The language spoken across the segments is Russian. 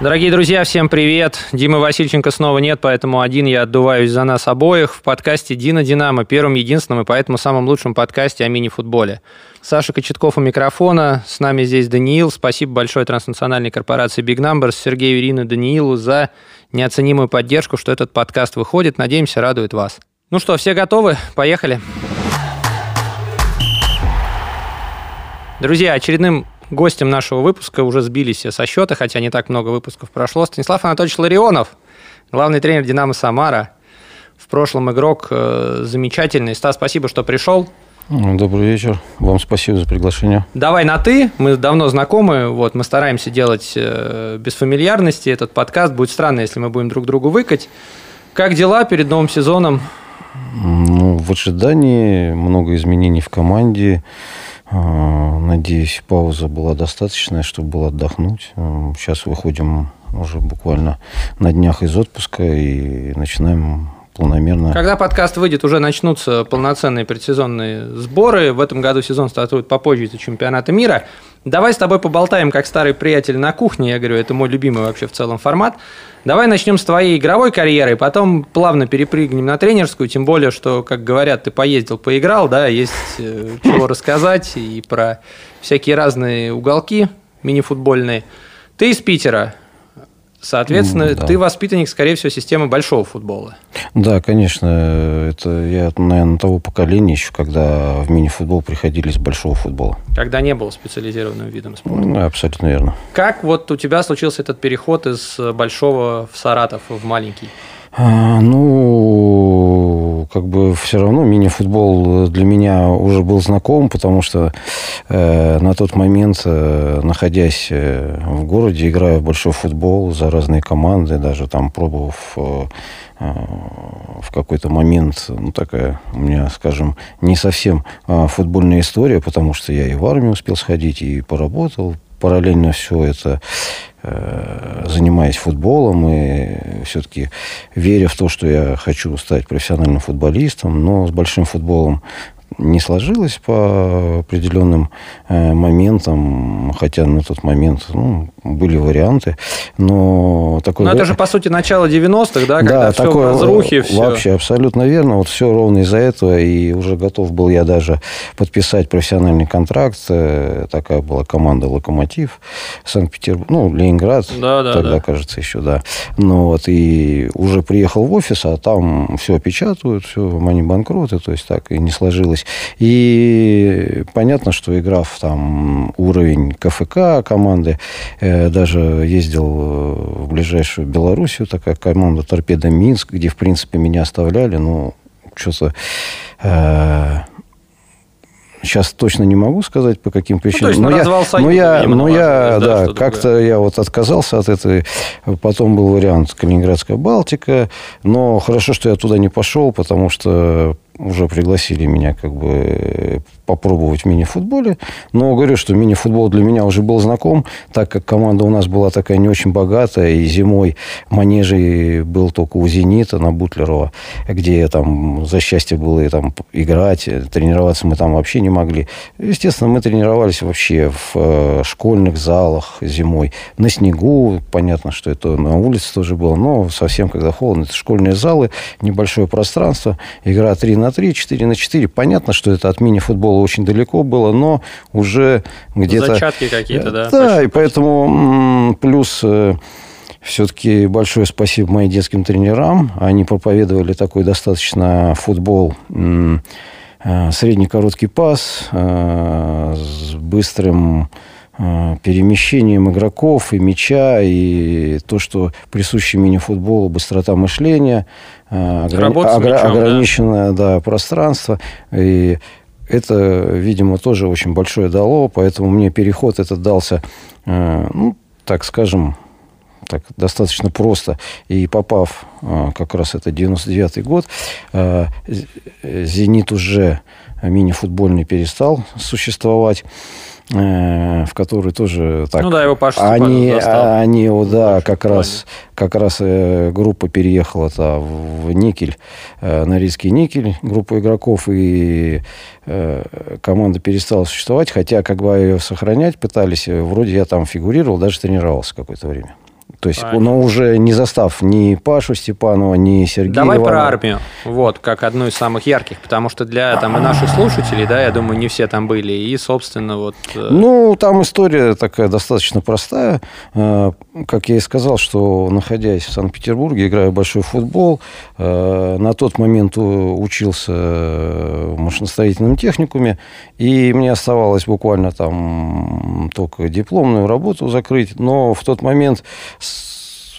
Дорогие друзья, всем привет. Димы Васильченко снова нет, поэтому один я отдуваюсь за нас обоих в подкасте «Дина Динамо», первом, единственном и поэтому самом лучшем подкасте о мини-футболе. Саша Кочетков у микрофона, с нами здесь Даниил. Спасибо большое транснациональной корпорации Big Numbers, Сергею Ирину Даниилу за неоценимую поддержку, что этот подкаст выходит. Надеемся, радует вас. Ну что, все готовы? Поехали. Друзья, очередным Гостем нашего выпуска уже сбились со счета, хотя не так много выпусков прошло. Станислав Анатольевич Ларионов, главный тренер «Динамо Самара». В прошлом игрок э, замечательный. Стас, спасибо, что пришел. Добрый вечер. Вам спасибо за приглашение. Давай на «ты». Мы давно знакомы. Вот, мы стараемся делать э, без фамильярности этот подкаст. Будет странно, если мы будем друг другу выкать. Как дела перед новым сезоном? Ну, в ожидании много изменений в команде. А, надеюсь, пауза была достаточная, чтобы было отдохнуть. Сейчас выходим уже буквально на днях из отпуска и начинаем планомерно. Когда подкаст выйдет, уже начнутся полноценные предсезонные сборы. В этом году сезон стартует попозже из-за чемпионата мира. Давай с тобой поболтаем, как старый приятель на кухне. Я говорю, это мой любимый вообще в целом формат. Давай начнем с твоей игровой карьеры, потом плавно перепрыгнем на тренерскую, тем более, что, как говорят, ты поездил, поиграл, да, есть э, чего рассказать и про всякие разные уголки мини-футбольные. Ты из Питера, Соответственно, да. ты воспитанник, скорее всего, системы большого футбола. Да, конечно. Это я, наверное, того поколения еще, когда в мини-футбол приходили с большого футбола. Когда не было специализированным видом спорта. Ну, абсолютно верно. Как вот у тебя случился этот переход из большого в Саратов, в маленький? А, ну, как бы все равно мини-футбол для меня уже был знаком, потому что э, на тот момент, э, находясь э, в городе, играя в большой футбол за разные команды, даже там пробовав э, э в какой-то момент, ну, такая у меня, скажем, не совсем э, футбольная история, потому что я и в армию успел сходить, и поработал, параллельно все это Э, занимаясь футболом и все-таки веря в то, что я хочу стать профессиональным футболистом, но с большим футболом не сложилось по определенным э, моментам, хотя на тот момент ну, были варианты, но такой... Но это же, по сути, начало 90-х, да, когда да, все такое, в разрухе, все... Вообще, абсолютно верно, вот все ровно из-за этого, и уже готов был я даже подписать профессиональный контракт, э, такая была команда «Локомотив», Санкт-Петербург, ну, Ленинград, да, да, тогда, да. кажется, еще, да. Ну, вот, и уже приехал в офис, а там все печатают, все, они банкроты, то есть так и не сложилось. И понятно, что игра в там уровень КФК команды, э, даже ездил в ближайшую Белоруссию, такая команда «Торпеда Минск», где, в принципе, меня оставляли, ну, что-то... Э, сейчас точно не могу сказать, по каким причинам. Ну, но я, союз, но я, но я да, да как-то я вот отказался от этой. Потом был вариант Калининградская Балтика. Но хорошо, что я туда не пошел, потому что уже пригласили меня как бы попробовать в мини-футболе. Но говорю, что мини-футбол для меня уже был знаком, так как команда у нас была такая не очень богатая, и зимой манежей был только у «Зенита» на Бутлерова, где там за счастье было и там играть, тренироваться мы там вообще не могли. Естественно, мы тренировались вообще в э, школьных залах зимой, на снегу, понятно, что это на улице тоже было, но совсем когда холодно, это школьные залы, небольшое пространство, игра 3 на 3, 4 на 4. Понятно, что это от мини-футбола очень далеко было, но уже где-то... Зачатки какие-то, да? Да, почти, и поэтому плюс э, все-таки большое спасибо моим детским тренерам. Они проповедовали такой достаточно футбол, э, средний короткий пас э, с быстрым перемещением игроков и мяча, и то, что присуще мини-футболу, быстрота мышления, ограни... мячом, ограниченное да? Да, пространство. И это, видимо, тоже очень большое дало, поэтому мне переход этот дался, э, ну, так скажем, так достаточно просто. И попав, э, как раз это 99-й год, э, «Зенит» уже мини-футбольный перестал существовать. Э, в который тоже так... Ну да, его Паша они, они, о, да, как раз, как раз э, группа переехала -то в Никель, э, Норильский Никель, группа игроков, и команда перестала существовать, хотя как бы ее сохранять пытались, вроде я там фигурировал, даже тренировался какое-то время. То есть, Понятно. но уже не застав ни Пашу Степанова, ни Сергея Давай Иванова. про армию. Вот, как одну из самых ярких, потому что для там и наших слушателей, да, я думаю, не все там были. И, собственно, вот... Э, ну, там история такая достаточно простая. Э, как я и сказал, что, находясь в Санкт-Петербурге, играя в большой футбол, э, на тот момент учился в машиностроительном техникуме, и мне оставалось буквально там только дипломную работу закрыть, но в тот момент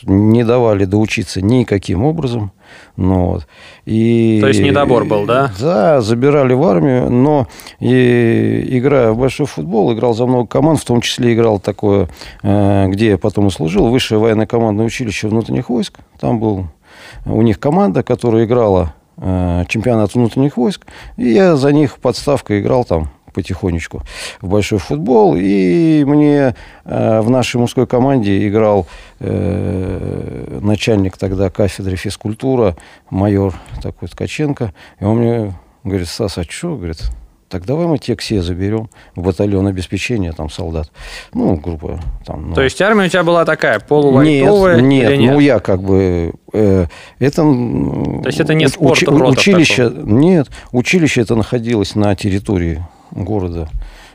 не давали доучиться никаким образом. Ну, вот. и, То есть недобор был, да? Да, забирали в армию, но и, играя в большой футбол, играл за много команд, в том числе играл такое, э, где я потом и служил, высшее военное командное училище внутренних войск. Там был у них команда, которая играла э, чемпионат внутренних войск, и я за них подставкой играл там потихонечку в большой футбол. И мне э, в нашей мужской команде играл э, начальник тогда кафедры физкультура, майор такой Ткаченко. И он мне говорит, Стас, а что? Говорит, так давай мы те все заберем в батальон обеспечения, там, солдат. Ну, группа там. Ну. То есть армия у тебя была такая, полулайтовая? Нет, нет, нет, ну я как бы... Э, это... То есть это не спорт, уч, Училище, такого. нет, училище это находилось на территории города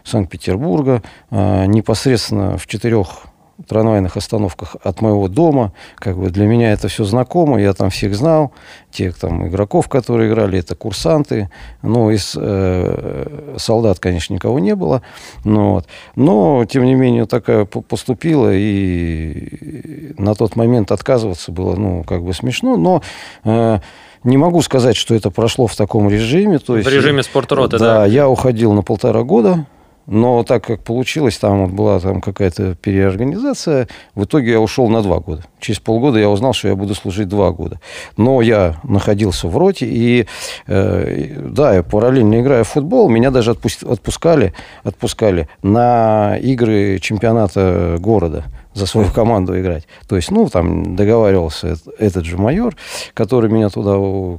Санкт-Петербурга, а, непосредственно в четырех трамвайных остановках от моего дома. Как бы для меня это все знакомо, я там всех знал, тех там игроков, которые играли, это курсанты. Но из э, солдат, конечно, никого не было. Но, вот. но, тем не менее, такая поступила, и на тот момент отказываться было, ну, как бы смешно. Но э, не могу сказать, что это прошло в таком режиме. То есть, в режиме спортроты, да? Да, я уходил на полтора года. Но так как получилось, там вот была там какая-то переорганизация, в итоге я ушел на два года. Через полгода я узнал, что я буду служить два года. Но я находился в роте, и э, да, я параллельно играя в футбол, меня даже отпускали, отпускали на игры чемпионата города за свою команду играть. То есть, ну, там договаривался этот же майор, который меня туда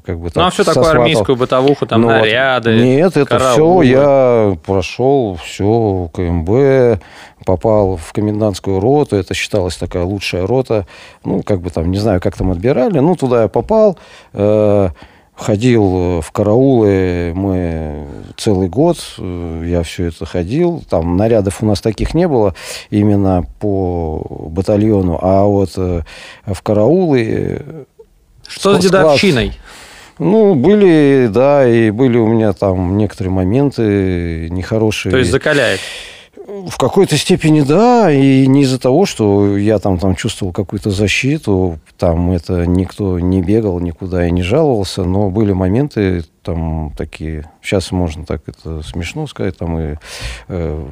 как бы... Так, ну, а все такое армейскую бытовуху, там, ну, наряды, вот, Нет, это караулы. все я прошел, все, КМБ, попал в комендантскую роту, это считалась такая лучшая рота, ну, как бы там, не знаю, как там отбирали, ну, туда я попал, э, ходил э, в караулы мы целый год, э, я все это ходил, там нарядов у нас таких не было именно по батальону, а вот э, в караулы... Что с дедовщиной? Ну, были, да, и были у меня там некоторые моменты нехорошие. То есть закаляет? В какой-то степени да, и не из-за того, что я там, там чувствовал какую-то защиту, там это никто не бегал никуда и не жаловался, но были моменты там такие, сейчас можно так это смешно сказать, там и э,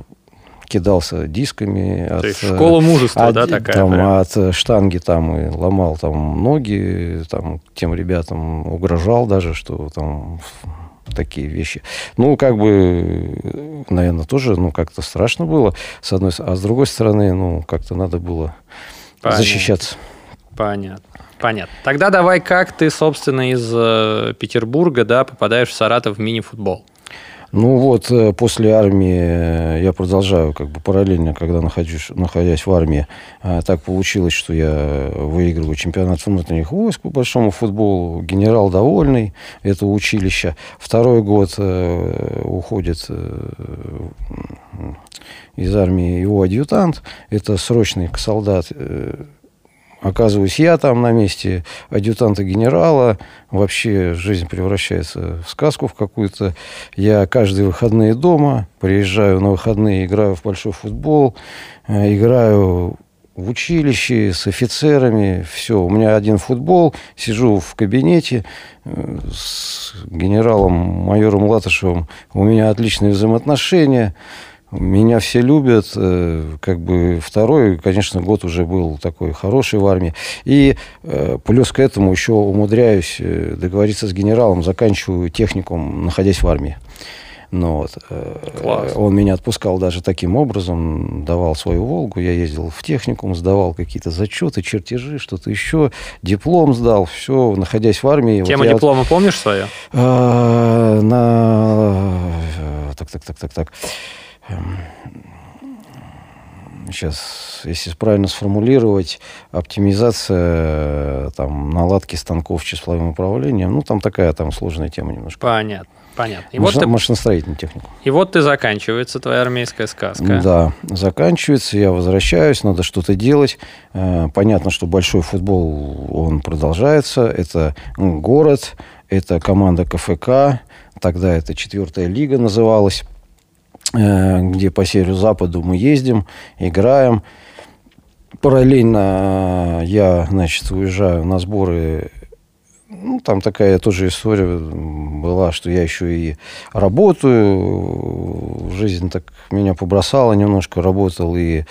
кидался дисками. То от, есть школа мужества, от, да, такая? Там, от штанги там и ломал там ноги, там тем ребятам угрожал даже, что там такие вещи. Ну, как бы, наверное, тоже, ну, как-то страшно было, с одной а с другой стороны, ну, как-то надо было Понятно. защищаться. Понятно. Понятно. Тогда давай, как ты, собственно, из э, Петербурга, да, попадаешь в Саратов в мини-футбол? Ну вот, э, после армии э, я продолжаю как бы параллельно, когда нахожусь, находясь в армии, э, так получилось, что я выигрываю чемпионат внутренних войск по большому футболу. Генерал довольный, это училище. Второй год уходит из армии его адъютант, это срочный солдат Оказываюсь, я там на месте адъютанта генерала. Вообще жизнь превращается в сказку в какую-то. Я каждые выходные дома, приезжаю на выходные, играю в большой футбол, э, играю в училище с офицерами, все. У меня один футбол, сижу в кабинете э, с генералом майором Латышевым. У меня отличные взаимоотношения. Меня все любят. Э, как бы второй, конечно, год уже был такой хороший в армии. И э, плюс к этому еще умудряюсь э, договориться с генералом, заканчиваю техникум, находясь в армии. Ну, вот. Класс. Он меня отпускал даже таким образом, давал свою «Волгу», я ездил в техникум, сдавал какие-то зачеты, чертежи, что-то еще, диплом сдал, все, находясь в армии. Тему вот диплома вот, помнишь свою? На... Так, так, так, так, так сейчас, если правильно сформулировать, оптимизация там, наладки станков числовым управлением, ну, там такая там сложная тема немножко. Понятно. Понятно. И Машина, вот ты... Машиностроительную технику. И вот ты заканчивается твоя армейская сказка. Да, заканчивается, я возвращаюсь, надо что-то делать. Э, понятно, что большой футбол, он продолжается. Это город, это команда КФК, тогда это четвертая лига называлась. Э, где по северо-западу мы ездим, играем. Параллельно э, я, значит, уезжаю на сборы ну, там такая тоже история была, что я еще и работаю. Жизнь так меня побросала немножко. Работал и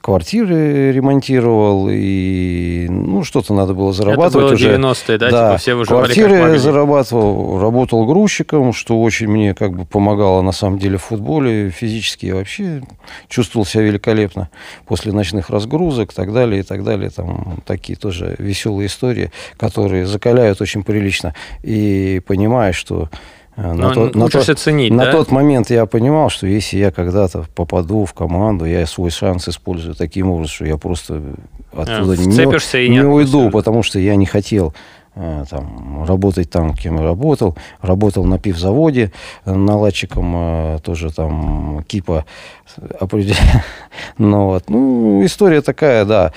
квартиры ремонтировал, и ну, что-то надо было зарабатывать. Это было 90-е, да? да. Типа все выживали квартиры зарабатывал, работал грузчиком, что очень мне как бы помогало на самом деле в футболе. Физически я вообще чувствовал себя великолепно после ночных разгрузок и так далее, и так далее. Там такие тоже веселые истории, которые закаляют очень очень прилично. И понимаешь, что э, на, тот, на, тот, ценить, на да? тот момент я понимал, что если я когда-то попаду в команду, я свой шанс использую таким образом, что я просто оттуда а, не, не, не уйду, потому что я не хотел там, работать там, кем работал. Работал на пивзаводе, э, наладчиком э, тоже там кипа. Ну, вот. ну, история такая, да.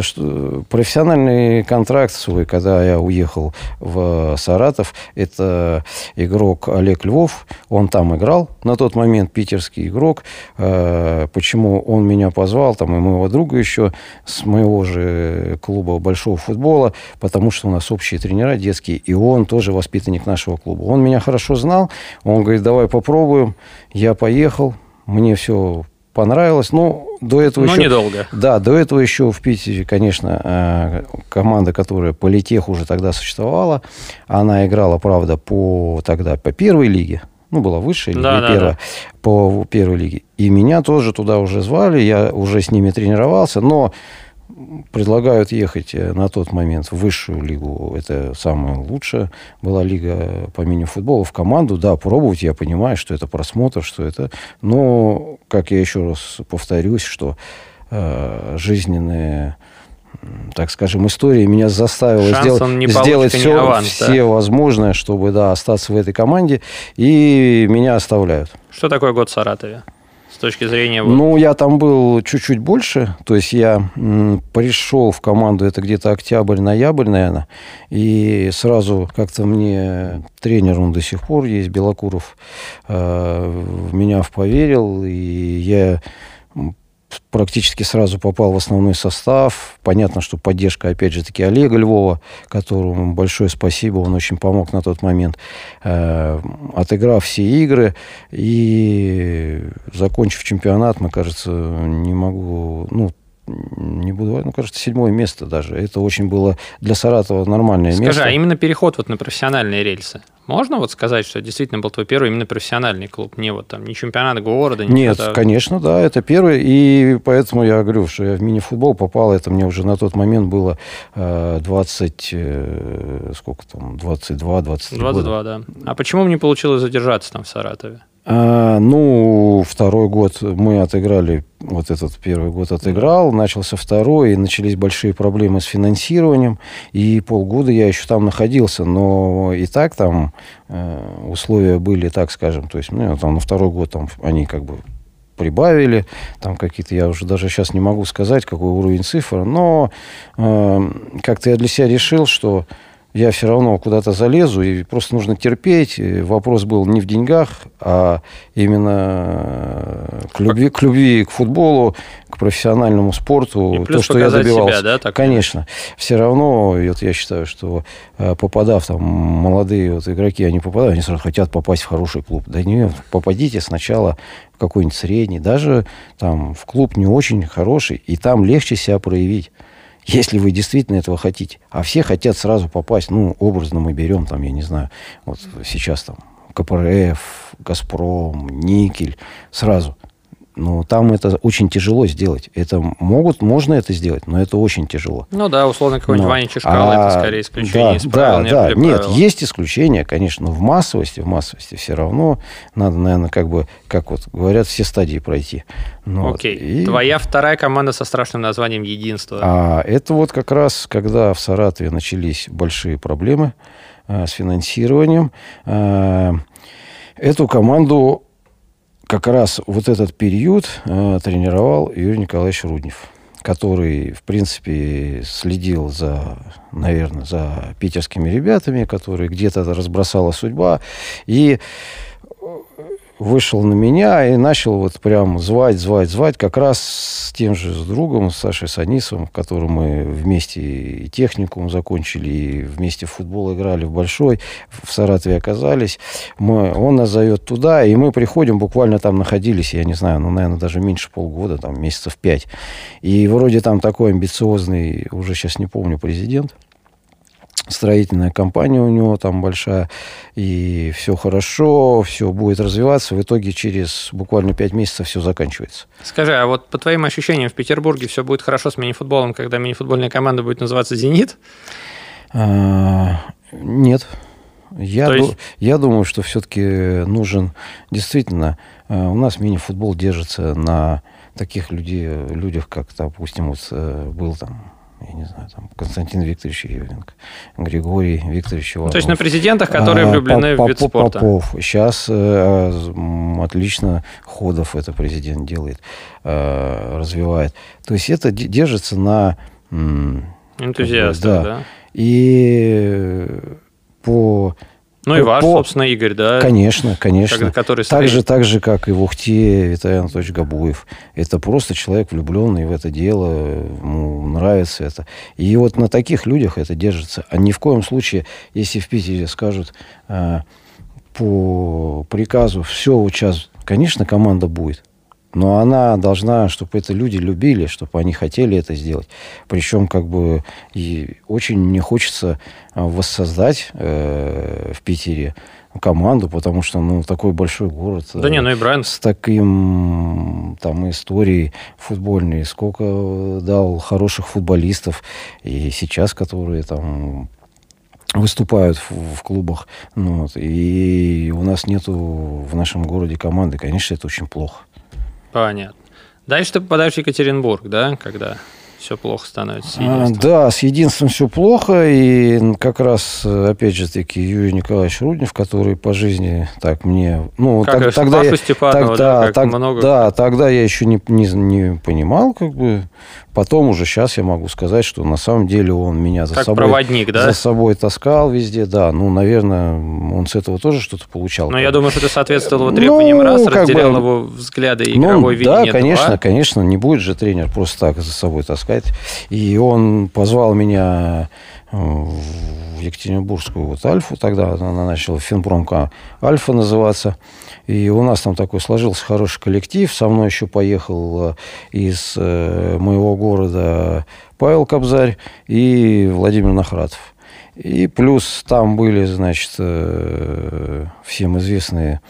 Что, профессиональный контракт свой, когда я уехал в Саратов, это игрок Олег Львов, он там играл на тот момент, питерский игрок. Почему он меня позвал, там, и моего друга еще с моего же клуба большого футбола, потому что у нас общие тренера детские, и он тоже воспитанник нашего клуба. Он меня хорошо знал, он говорит, давай попробуем. Я поехал, мне все понравилось. Ну, до этого Но еще... недолго. Да, до этого еще в Питере, конечно, э, команда, которая по Литех уже тогда существовала, она играла, правда, по тогда по первой лиге, ну, была высшая лига, да, да, первая, да. по первой лиге. И меня тоже туда уже звали, я уже с ними тренировался, но предлагают ехать э, на тот момент в высшую лигу. Это самая лучшая была лига по мини-футболу. В команду, да, пробовать. Я понимаю, что это просмотр, что это... Но, как я еще раз повторюсь, что э, жизненные так скажем, история меня заставила Шанс сделать, сделать все, аванс, все да? возможное, чтобы да, остаться в этой команде, и меня оставляют. Что такое год в Саратове? С точки зрения... Ну, я там был чуть-чуть больше. То есть я пришел в команду, это где-то октябрь-ноябрь, наверное. И сразу как-то мне тренер, он до сих пор есть, Белокуров, э, в меня поверил. И я практически сразу попал в основной состав. Понятно, что поддержка, опять же таки, Олега Львова, которому большое спасибо, он очень помог на тот момент, э, отыграв все игры и закончив чемпионат, мы, кажется, не могу, ну, не буду, ну, кажется, седьмое место даже. Это очень было для Саратова нормальное Скажи, место. Скажи, а именно переход вот на профессиональные рельсы, можно вот сказать, что действительно был твой первый именно профессиональный клуб, не вот там, не чемпионат города? Не Нет, это... конечно, да, это первый, и поэтому я говорю, что я в мини-футбол попал, это мне уже на тот момент было 20, э, э, сколько там, 22, 23 22, года. да. А почему мне получилось задержаться там в Саратове? А, ну, второй год мы отыграли, вот этот первый год отыграл, начался второй, и начались большие проблемы с финансированием, и полгода я еще там находился, но и так там э, условия были, так скажем, то есть, ну, там на второй год там они как бы прибавили, там какие-то, я уже даже сейчас не могу сказать, какой уровень цифр, но э, как-то я для себя решил, что я все равно куда-то залезу, и просто нужно терпеть. И вопрос был не в деньгах, а именно э, к любви, к любви к футболу, к профессиональному спорту. то, что я добивался. Себя, да, Конечно. Все равно, вот я считаю, что э, попадав, там, молодые вот игроки, они попадают, они сразу хотят попасть в хороший клуб. Да нет, попадите сначала в какой-нибудь средний, даже там в клуб не очень хороший, и там легче себя проявить если вы действительно этого хотите. А все хотят сразу попасть, ну, образно мы берем, там, я не знаю, вот сейчас там КПРФ, Газпром, Никель, сразу. Ну, там это очень тяжело сделать. Это могут, можно это сделать, но это очень тяжело. Ну да, условно, какой-нибудь но, Ваня Чешкал, а, это скорее исключение да, из правил, Да, да, нет, есть исключения, конечно, но в массовости, в массовости все равно надо, наверное, как бы, как вот говорят, все стадии пройти. Ну, Окей, вот, и... твоя вторая команда со страшным названием «Единство». А, это вот как раз, когда в Саратове начались большие проблемы а, с финансированием, а, эту команду как раз вот этот период э, тренировал Юрий Николаевич Руднев, который, в принципе, следил за, наверное, за питерскими ребятами, которые где-то разбросала судьба. И вышел на меня и начал вот прям звать, звать, звать, как раз с тем же с другом, с Сашей Санисовым, которым мы вместе и техникум закончили, и вместе в футбол играли в Большой, в Саратове оказались. Мы, он нас зовет туда, и мы приходим, буквально там находились, я не знаю, ну, наверное, даже меньше полгода, там, месяцев пять. И вроде там такой амбициозный, уже сейчас не помню, президент – строительная компания у него там большая, и все хорошо, все будет развиваться. В итоге через буквально пять месяцев все заканчивается. Скажи, а вот по твоим ощущениям в Петербурге все будет хорошо с мини-футболом, когда мини-футбольная команда будет называться «Зенит»? А, нет. Я, есть... ду- я думаю, что все-таки нужен действительно... А, у нас мини-футбол держится на таких людей, людях, как, допустим, вот э, был там я не знаю, там, Константин Викторович Евленко, Григорий Викторович Иванов. То есть на президентах, которые а, влюблены Поп, в вид спорта. Попов. Сейчас э, отлично Ходов это президент делает, э, развивает. То есть это держится на... Энтузиастов, да. да. И по ну и ваш, по... собственно, Игорь, да? Конечно, конечно. Который так, же, так же, как и в Ухте Виталий Анатольевич Габуев. Это просто человек влюбленный в это дело, ему нравится это. И вот на таких людях это держится. А ни в коем случае, если в Питере скажут э, по приказу, все, вот сейчас, конечно, команда будет. Но она должна, чтобы это люди любили, чтобы они хотели это сделать. Причем, как бы, и очень мне хочется а, воссоздать э, в Питере команду, потому что, ну, такой большой город. Да не, ну и Брайан. С таким, там, историей футбольной. Сколько дал хороших футболистов. И сейчас, которые там выступают в, в клубах. Ну, вот, и у нас нету в нашем городе команды. Конечно, это очень плохо. Понятно. Дальше ты попадаешь в Екатеринбург, да, когда все плохо становится с единством. А, да, с единством все плохо. И как раз, опять же таки, Юрий Николаевич Руднев, который по жизни так мне... Ну, как так, тогда я, Степанова, тогда, да, так, много... да, тогда я еще не, не, не понимал, как бы, Потом уже сейчас я могу сказать, что на самом деле он меня за, собой, проводник, да? за собой таскал везде. Да, ну, наверное, он с этого тоже что-то получал. Но я думаю, что это соответствовало его требованиям, ну, раз разделял бы, его взгляды и ну, игровой видение. Да, конечно, два. конечно, не будет же тренер просто так за собой таскать. И он позвал меня э, в Екатеринбургскую вот Альфу, тогда она начала Финпромка Альфа называться. И у нас там такой сложился хороший коллектив. Со мной еще поехал э, из э, моего города Павел Кобзарь и Владимир Нахратов. И плюс там были, значит, э, всем известные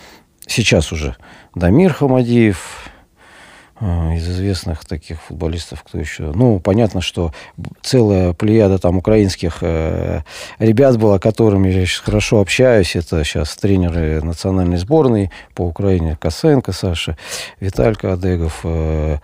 сейчас уже Дамир Хамадиев, из известных таких футболистов, кто еще... Ну, понятно, что целая плеяда там украинских э, ребят была, которыми я сейчас хорошо общаюсь. Это сейчас тренеры национальной сборной по Украине. Косенко Саша, Виталька Адегов, э,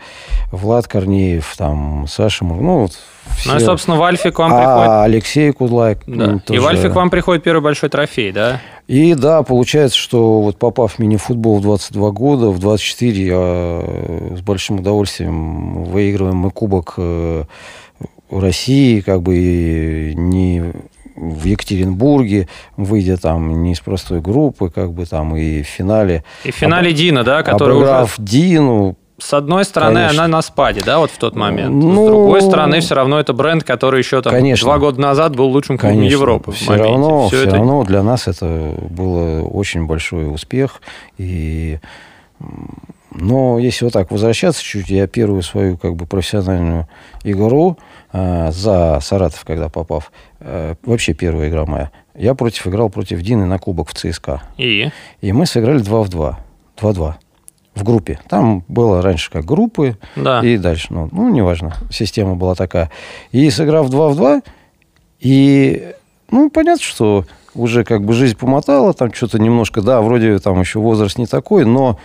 Влад Корнеев, там, Саша. Ну, вот все. Ну и, собственно, в Альфе к вам а приходит... Алексей Кудлайк. Да. Тоже... И в Альфе к вам приходит первый большой трофей, да? И да, получается, что вот попав в мини-футбол в 22 года, в 24 я э, с большим удовольствием выигрываем мы кубок э, России, как бы не в Екатеринбурге, выйдя там не из простой группы, как бы там и в финале. И в финале об... Дина, да, который обыграв уже... Дину, с одной стороны, Конечно. она на спаде, да, вот в тот момент. Ну, с другой стороны, все равно это бренд, который еще там Конечно. два года назад был лучшим клубом Конечно. Европы. Все моменте. равно, все, все это... равно для нас это было очень большой успех. И но если вот так возвращаться чуть, я первую свою как бы профессиональную игру э, за Саратов, когда попав, э, вообще первая игра моя, Я против играл против Дины на кубок в ЦСКА. И? И мы сыграли 2 в 2. 2-2 в группе. Там было раньше как группы да. и дальше. Ну, ну, неважно, система была такая. И сыграв 2 в 2, и, ну, понятно, что уже как бы жизнь помотала, там что-то немножко, да, вроде там еще возраст не такой, но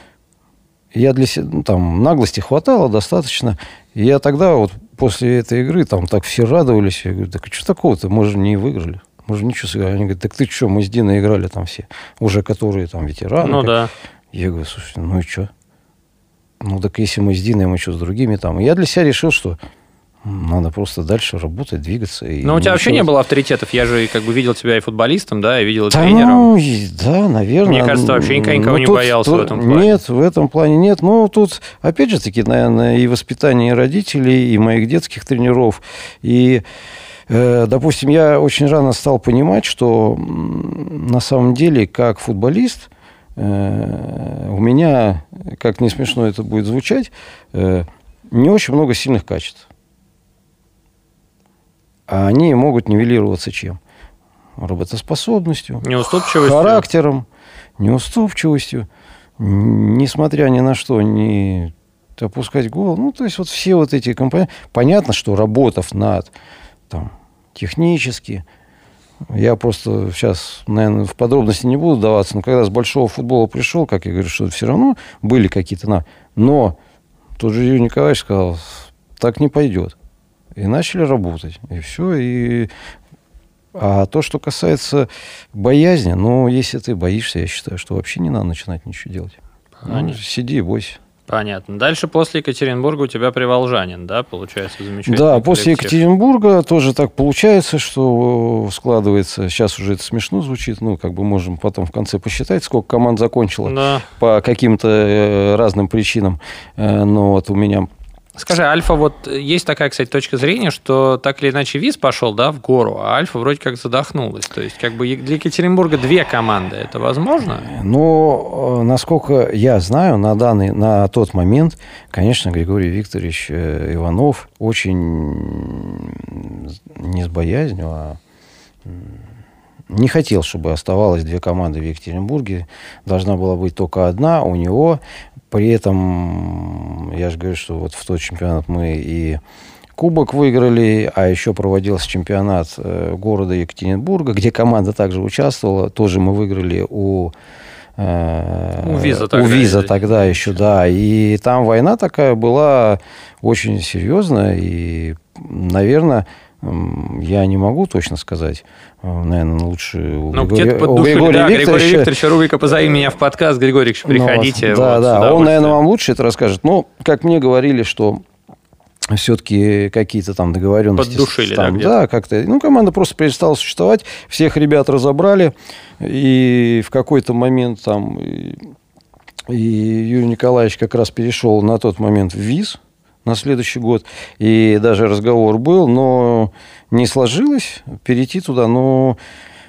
я для себя, ну, там, наглости хватало достаточно. И я тогда вот после этой игры там так все радовались. Я говорю, так что такого-то, мы же не выиграли. Мы же ничего сыграли. Они говорят, так ты что, мы с Диной играли там все, уже которые там ветераны. Ну как... да. Я говорю, слушай, ну и что? Ну так если мы с Диной, мы что с другими там? И я для себя решил, что надо просто дальше работать, двигаться. Но у тебя вообще не было авторитетов. Я же как бы видел тебя и футболистом, да, и видел и да, тренером. Ну, да, наверное. Мне кажется, вообще никого ну, не тут, боялся тут, в этом плане. Нет, в этом плане нет. Но тут, опять же таки, наверное, и воспитание родителей, и моих детских тренеров, и э, Допустим, я очень рано стал понимать, что на самом деле, как футболист, у меня, как не смешно это будет звучать, э, не очень много сильных качеств а они могут нивелироваться чем? Работоспособностью, неуступчивостью. характером, неуступчивостью, несмотря ни на что, не опускать голову. Ну, то есть вот все вот эти компоненты. Понятно, что работав над там, технически, я просто сейчас, наверное, в подробности не буду даваться, но когда с большого футбола пришел, как я говорю, что все равно были какие-то... На... Но тот же Юрий Николаевич сказал, так не пойдет. И начали работать. И все. И... А то, что касается боязни, ну, если ты боишься, я считаю, что вообще не надо начинать ничего делать. Ну, сиди и бойся. Понятно. Дальше после Екатеринбурга у тебя Приволжанин, да, получается замечательно. Да, коллектив. после Екатеринбурга тоже так получается, что складывается. Сейчас уже это смешно звучит, ну, как бы можем потом в конце посчитать, сколько команд закончила да. по каким-то э, разным причинам. Э, но вот у меня Скажи, Альфа, вот есть такая, кстати, точка зрения, что так или иначе Виз пошел, да, в гору, а Альфа вроде как задохнулась. То есть, как бы для Екатеринбурга две команды, это возможно? Ну, э, насколько я знаю, на данный, на тот момент, конечно, Григорий Викторович э, Иванов очень не с боязнью, а не хотел, чтобы оставалось две команды в Екатеринбурге. Должна была быть только одна у него. При этом, я же говорю, что вот в тот чемпионат мы и кубок выиграли, а еще проводился чемпионат э, города Екатеринбурга, где команда также участвовала. Тоже мы выиграли у у Виза тогда, у Виза тогда еще, да. И там война такая была очень серьезная. И, наверное, я не могу точно сказать. Э, наверное, лучше у, ну, Григория, под у Григория да, Викторовича. Григорий Викторович, рубрика «Позови меня в подкаст». Григорий приходите. Ну, да, вот, да. Он, наверное, вам лучше это расскажет. Ну, как мне говорили, что все-таки какие-то там договоренности. Поддушили, там, да, да, как-то. Ну, команда просто перестала существовать. Всех ребят разобрали. И в какой-то момент там... И, и Юрий Николаевич как раз перешел на тот момент в ВИЗ на следующий год. И даже разговор был, но не сложилось перейти туда. Но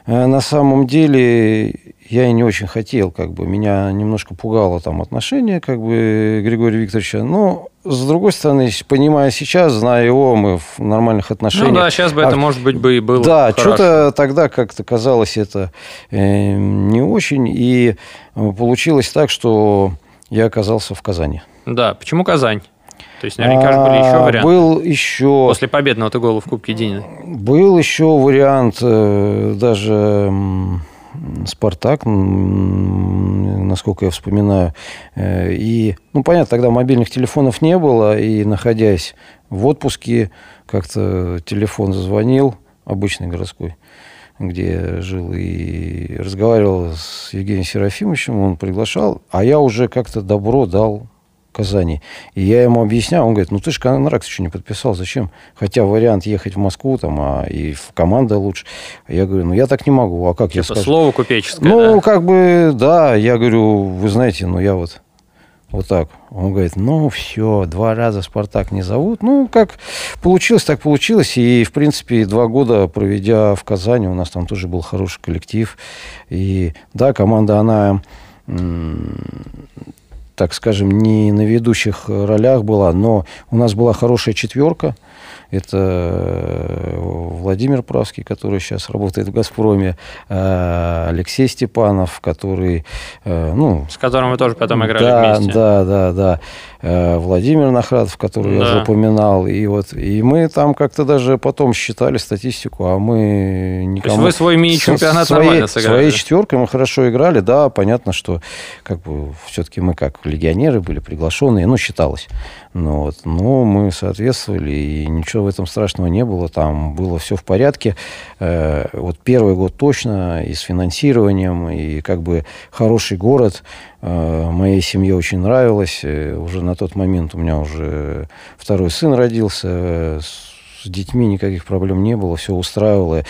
э, на самом деле я и не очень хотел, как бы, меня немножко пугало там отношение, как бы, Григория Викторовича. Но, с другой стороны, понимая сейчас, зная его, мы в нормальных отношениях. Ну да, сейчас бы а, это, может быть, бы и было Да, что-то тогда как-то казалось это э, не очень. И получилось так, что я оказался в Казани. Да, почему Казань? То есть, наверняка же были еще а, варианты. Был еще... После победного ты гола в Кубке Динина. Был еще вариант э, даже Спартак, насколько я вспоминаю. Э, и, ну, понятно, тогда мобильных телефонов не было, и находясь в отпуске, как-то телефон зазвонил, обычный городской, где я жил, и разговаривал с Евгением Серафимовичем, он приглашал, а я уже как-то добро дал Казани. И я ему объяснял, он говорит, ну ты же контракт еще не подписал, зачем? Хотя вариант ехать в Москву там, а и в команда лучше. Я говорю, ну я так не могу, а как типа я скажу? слово купеческое, Ну, да? как бы, да, я говорю, вы знаете, ну я вот вот так. Он говорит, ну все, два раза Спартак не зовут. Ну, как получилось, так получилось. И, в принципе, два года проведя в Казани, у нас там тоже был хороший коллектив. И, да, команда, она так скажем, не на ведущих ролях была, но у нас была хорошая четверка. Это э, Владимир Правский, который сейчас работает в «Газпроме», э, Алексей Степанов, который... Э, ну, С которым вы тоже потом играли да, вместе. Да, да, да. Владимир Нахрадов, который да. я запоминал. И, вот, и мы там как-то даже потом считали статистику, а мы никому... То есть вы свой мини-чемпионат своей, нормально сыграли? Своей четверкой мы хорошо играли, да, понятно, что как бы все-таки мы как легионеры были приглашенные, ну, считалось. Ну, вот. Но мы соответствовали, и ничего в этом страшного не было. Там было все в порядке. Э, вот первый год точно, и с финансированием, и как бы хороший город. Э, моей семье очень нравилось. Э, уже на тот момент у меня уже второй сын родился. С детьми никаких проблем не было, все устраивало.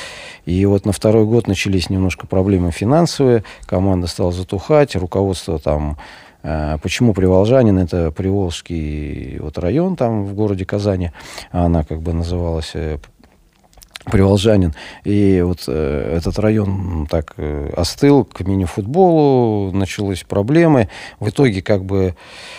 И вот на второй год начались немножко проблемы финансовые. Команда стала затухать, руководство там Э, почему Приволжанин? Это Приволжский вот район там в городе Казани. Она как бы называлась э, Приволжанин. И вот э, этот район так э, остыл к мини-футболу, начались проблемы. В итоге как бы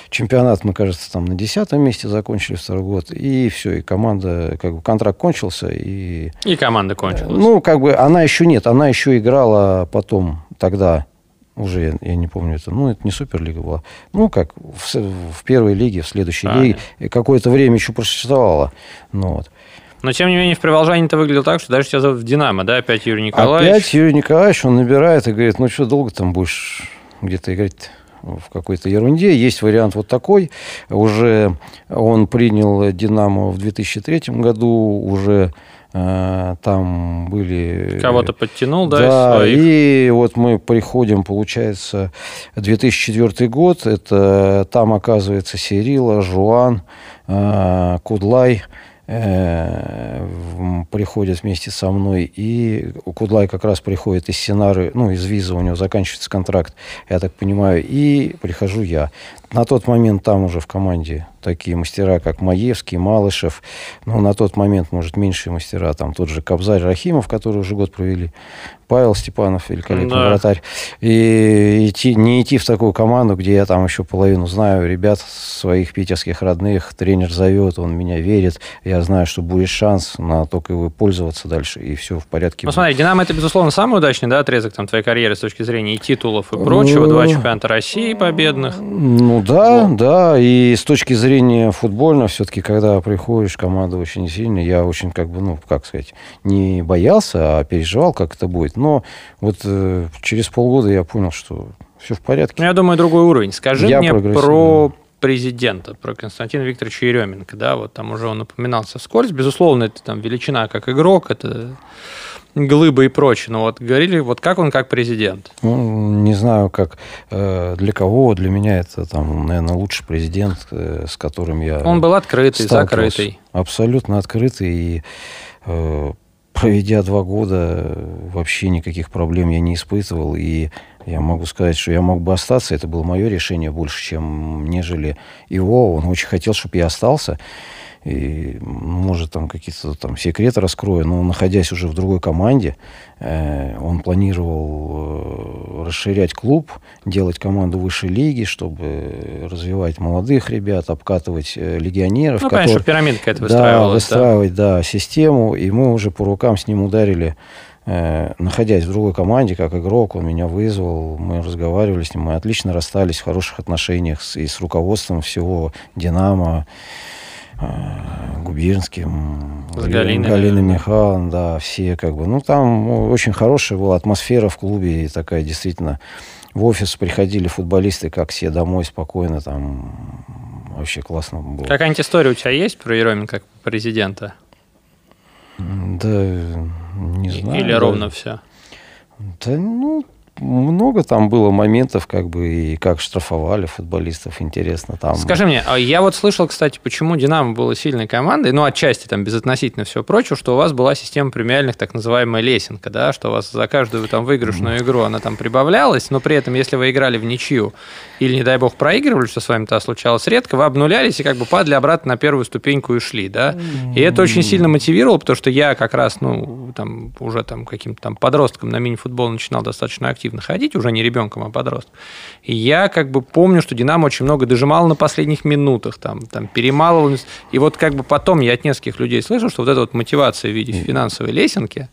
чемпионат, мы, кажется, там на десятом месте закончили второй год. И все, и команда, как бы контракт кончился. И, и команда кончилась. Ну, как бы она еще нет, она еще играла потом тогда уже я, я не помню это, ну, это не Суперлига была, ну, как в, в первой лиге, в следующей а, лиге, какое-то время еще просуществовало, ну, вот. Но, тем не менее, в Приволжании это выглядело так, что даже сейчас в «Динамо», да, опять Юрий Николаевич? Опять Юрий Николаевич, он набирает и говорит, ну, что, долго там будешь где-то играть в какой-то ерунде. Есть вариант вот такой. Уже он принял «Динамо» в 2003 году, уже Э, там были... Кого-то подтянул, да? Да, и вот мы приходим, получается, 2004 год, это там оказывается Серила, Жуан, э, Кудлай, приходят вместе со мной, и Кудлай как раз приходит из Синары, ну, из виза у него заканчивается контракт, я так понимаю, и прихожу я. На тот момент там уже в команде такие мастера, как Маевский, Малышев. Ну, на тот момент, может, меньшие мастера. Там тот же Кобзарь Рахимов, который уже год провели. Павел Степанов, великолепный да. вратарь. И идти, не идти в такую команду, где я там еще половину знаю ребят, своих питерских родных. Тренер зовет, он меня верит. Я знаю, что будет шанс, на только его пользоваться дальше, и все в порядке. Ну, смотри, Динамо это, безусловно, самый удачный да, отрезок там, твоей карьеры с точки зрения и титулов, и прочего. Два ну, чемпионата России победных. Ну, да, вот. да. И с точки зрения футбольного, все-таки, когда приходишь, команда очень сильная. Я очень, как бы, ну, как сказать, не боялся, а переживал, как это будет. Но вот э, через полгода я понял, что все в порядке. Ну, я думаю, другой уровень. Скажи я мне про президента, про Константина Викторовича Еременко, да, вот там уже он упоминался вскользь. Безусловно, это там величина как игрок, это глыбы и прочее. Но вот говорили, вот как он как президент? Ну, не знаю, как э, для кого. Для меня это, там, наверное, лучший президент, э, с которым я Он был открытый, закрытый. Абсолютно открытый. И э, проведя два года, вообще никаких проблем я не испытывал. И я могу сказать, что я мог бы остаться. Это было мое решение больше, чем нежели его. Он очень хотел, чтобы я остался и, может, там какие-то там секреты раскрою, но находясь уже в другой команде, э, он планировал э, расширять клуб, делать команду высшей лиги, чтобы развивать молодых ребят, обкатывать э, легионеров. Ну, которые, конечно, пирамида какая-то выстраивалась. Да, выстраивать, да. да, систему, и мы уже по рукам с ним ударили э, находясь в другой команде, как игрок, он меня вызвал, мы разговаривали с ним, мы отлично расстались в хороших отношениях с, и с руководством всего «Динамо», Губернским, С Галиной, Галиной Михайловной, да, все как бы. Ну, там очень хорошая была атмосфера в клубе, и такая действительно в офис приходили футболисты, как все домой спокойно, там вообще классно было. Какая-нибудь история у тебя есть про Ероменко как президента? Да, не знаю. Или да. ровно все? Да, ну, много там было моментов, как бы, и как штрафовали футболистов, интересно там. Скажи мне, а я вот слышал, кстати, почему «Динамо» было сильной командой, ну, отчасти там безотносительно всего прочего, что у вас была система премиальных, так называемая лесенка, да, что у вас за каждую там выигрышную игру она там прибавлялась, но при этом, если вы играли в ничью или, не дай бог, проигрывали, что с вами-то случалось редко, вы обнулялись и как бы падали обратно на первую ступеньку и шли, да, и это очень сильно мотивировало, потому что я как раз, ну, там, уже там каким-то там подростком на мини-футбол начинал достаточно активно активно ходить, уже не ребенком, а подростком. И я как бы помню, что Динамо очень много дожимал на последних минутах, там, там перемалывал. И вот как бы потом я от нескольких людей слышал, что вот эта вот мотивация в виде финансовой лесенки,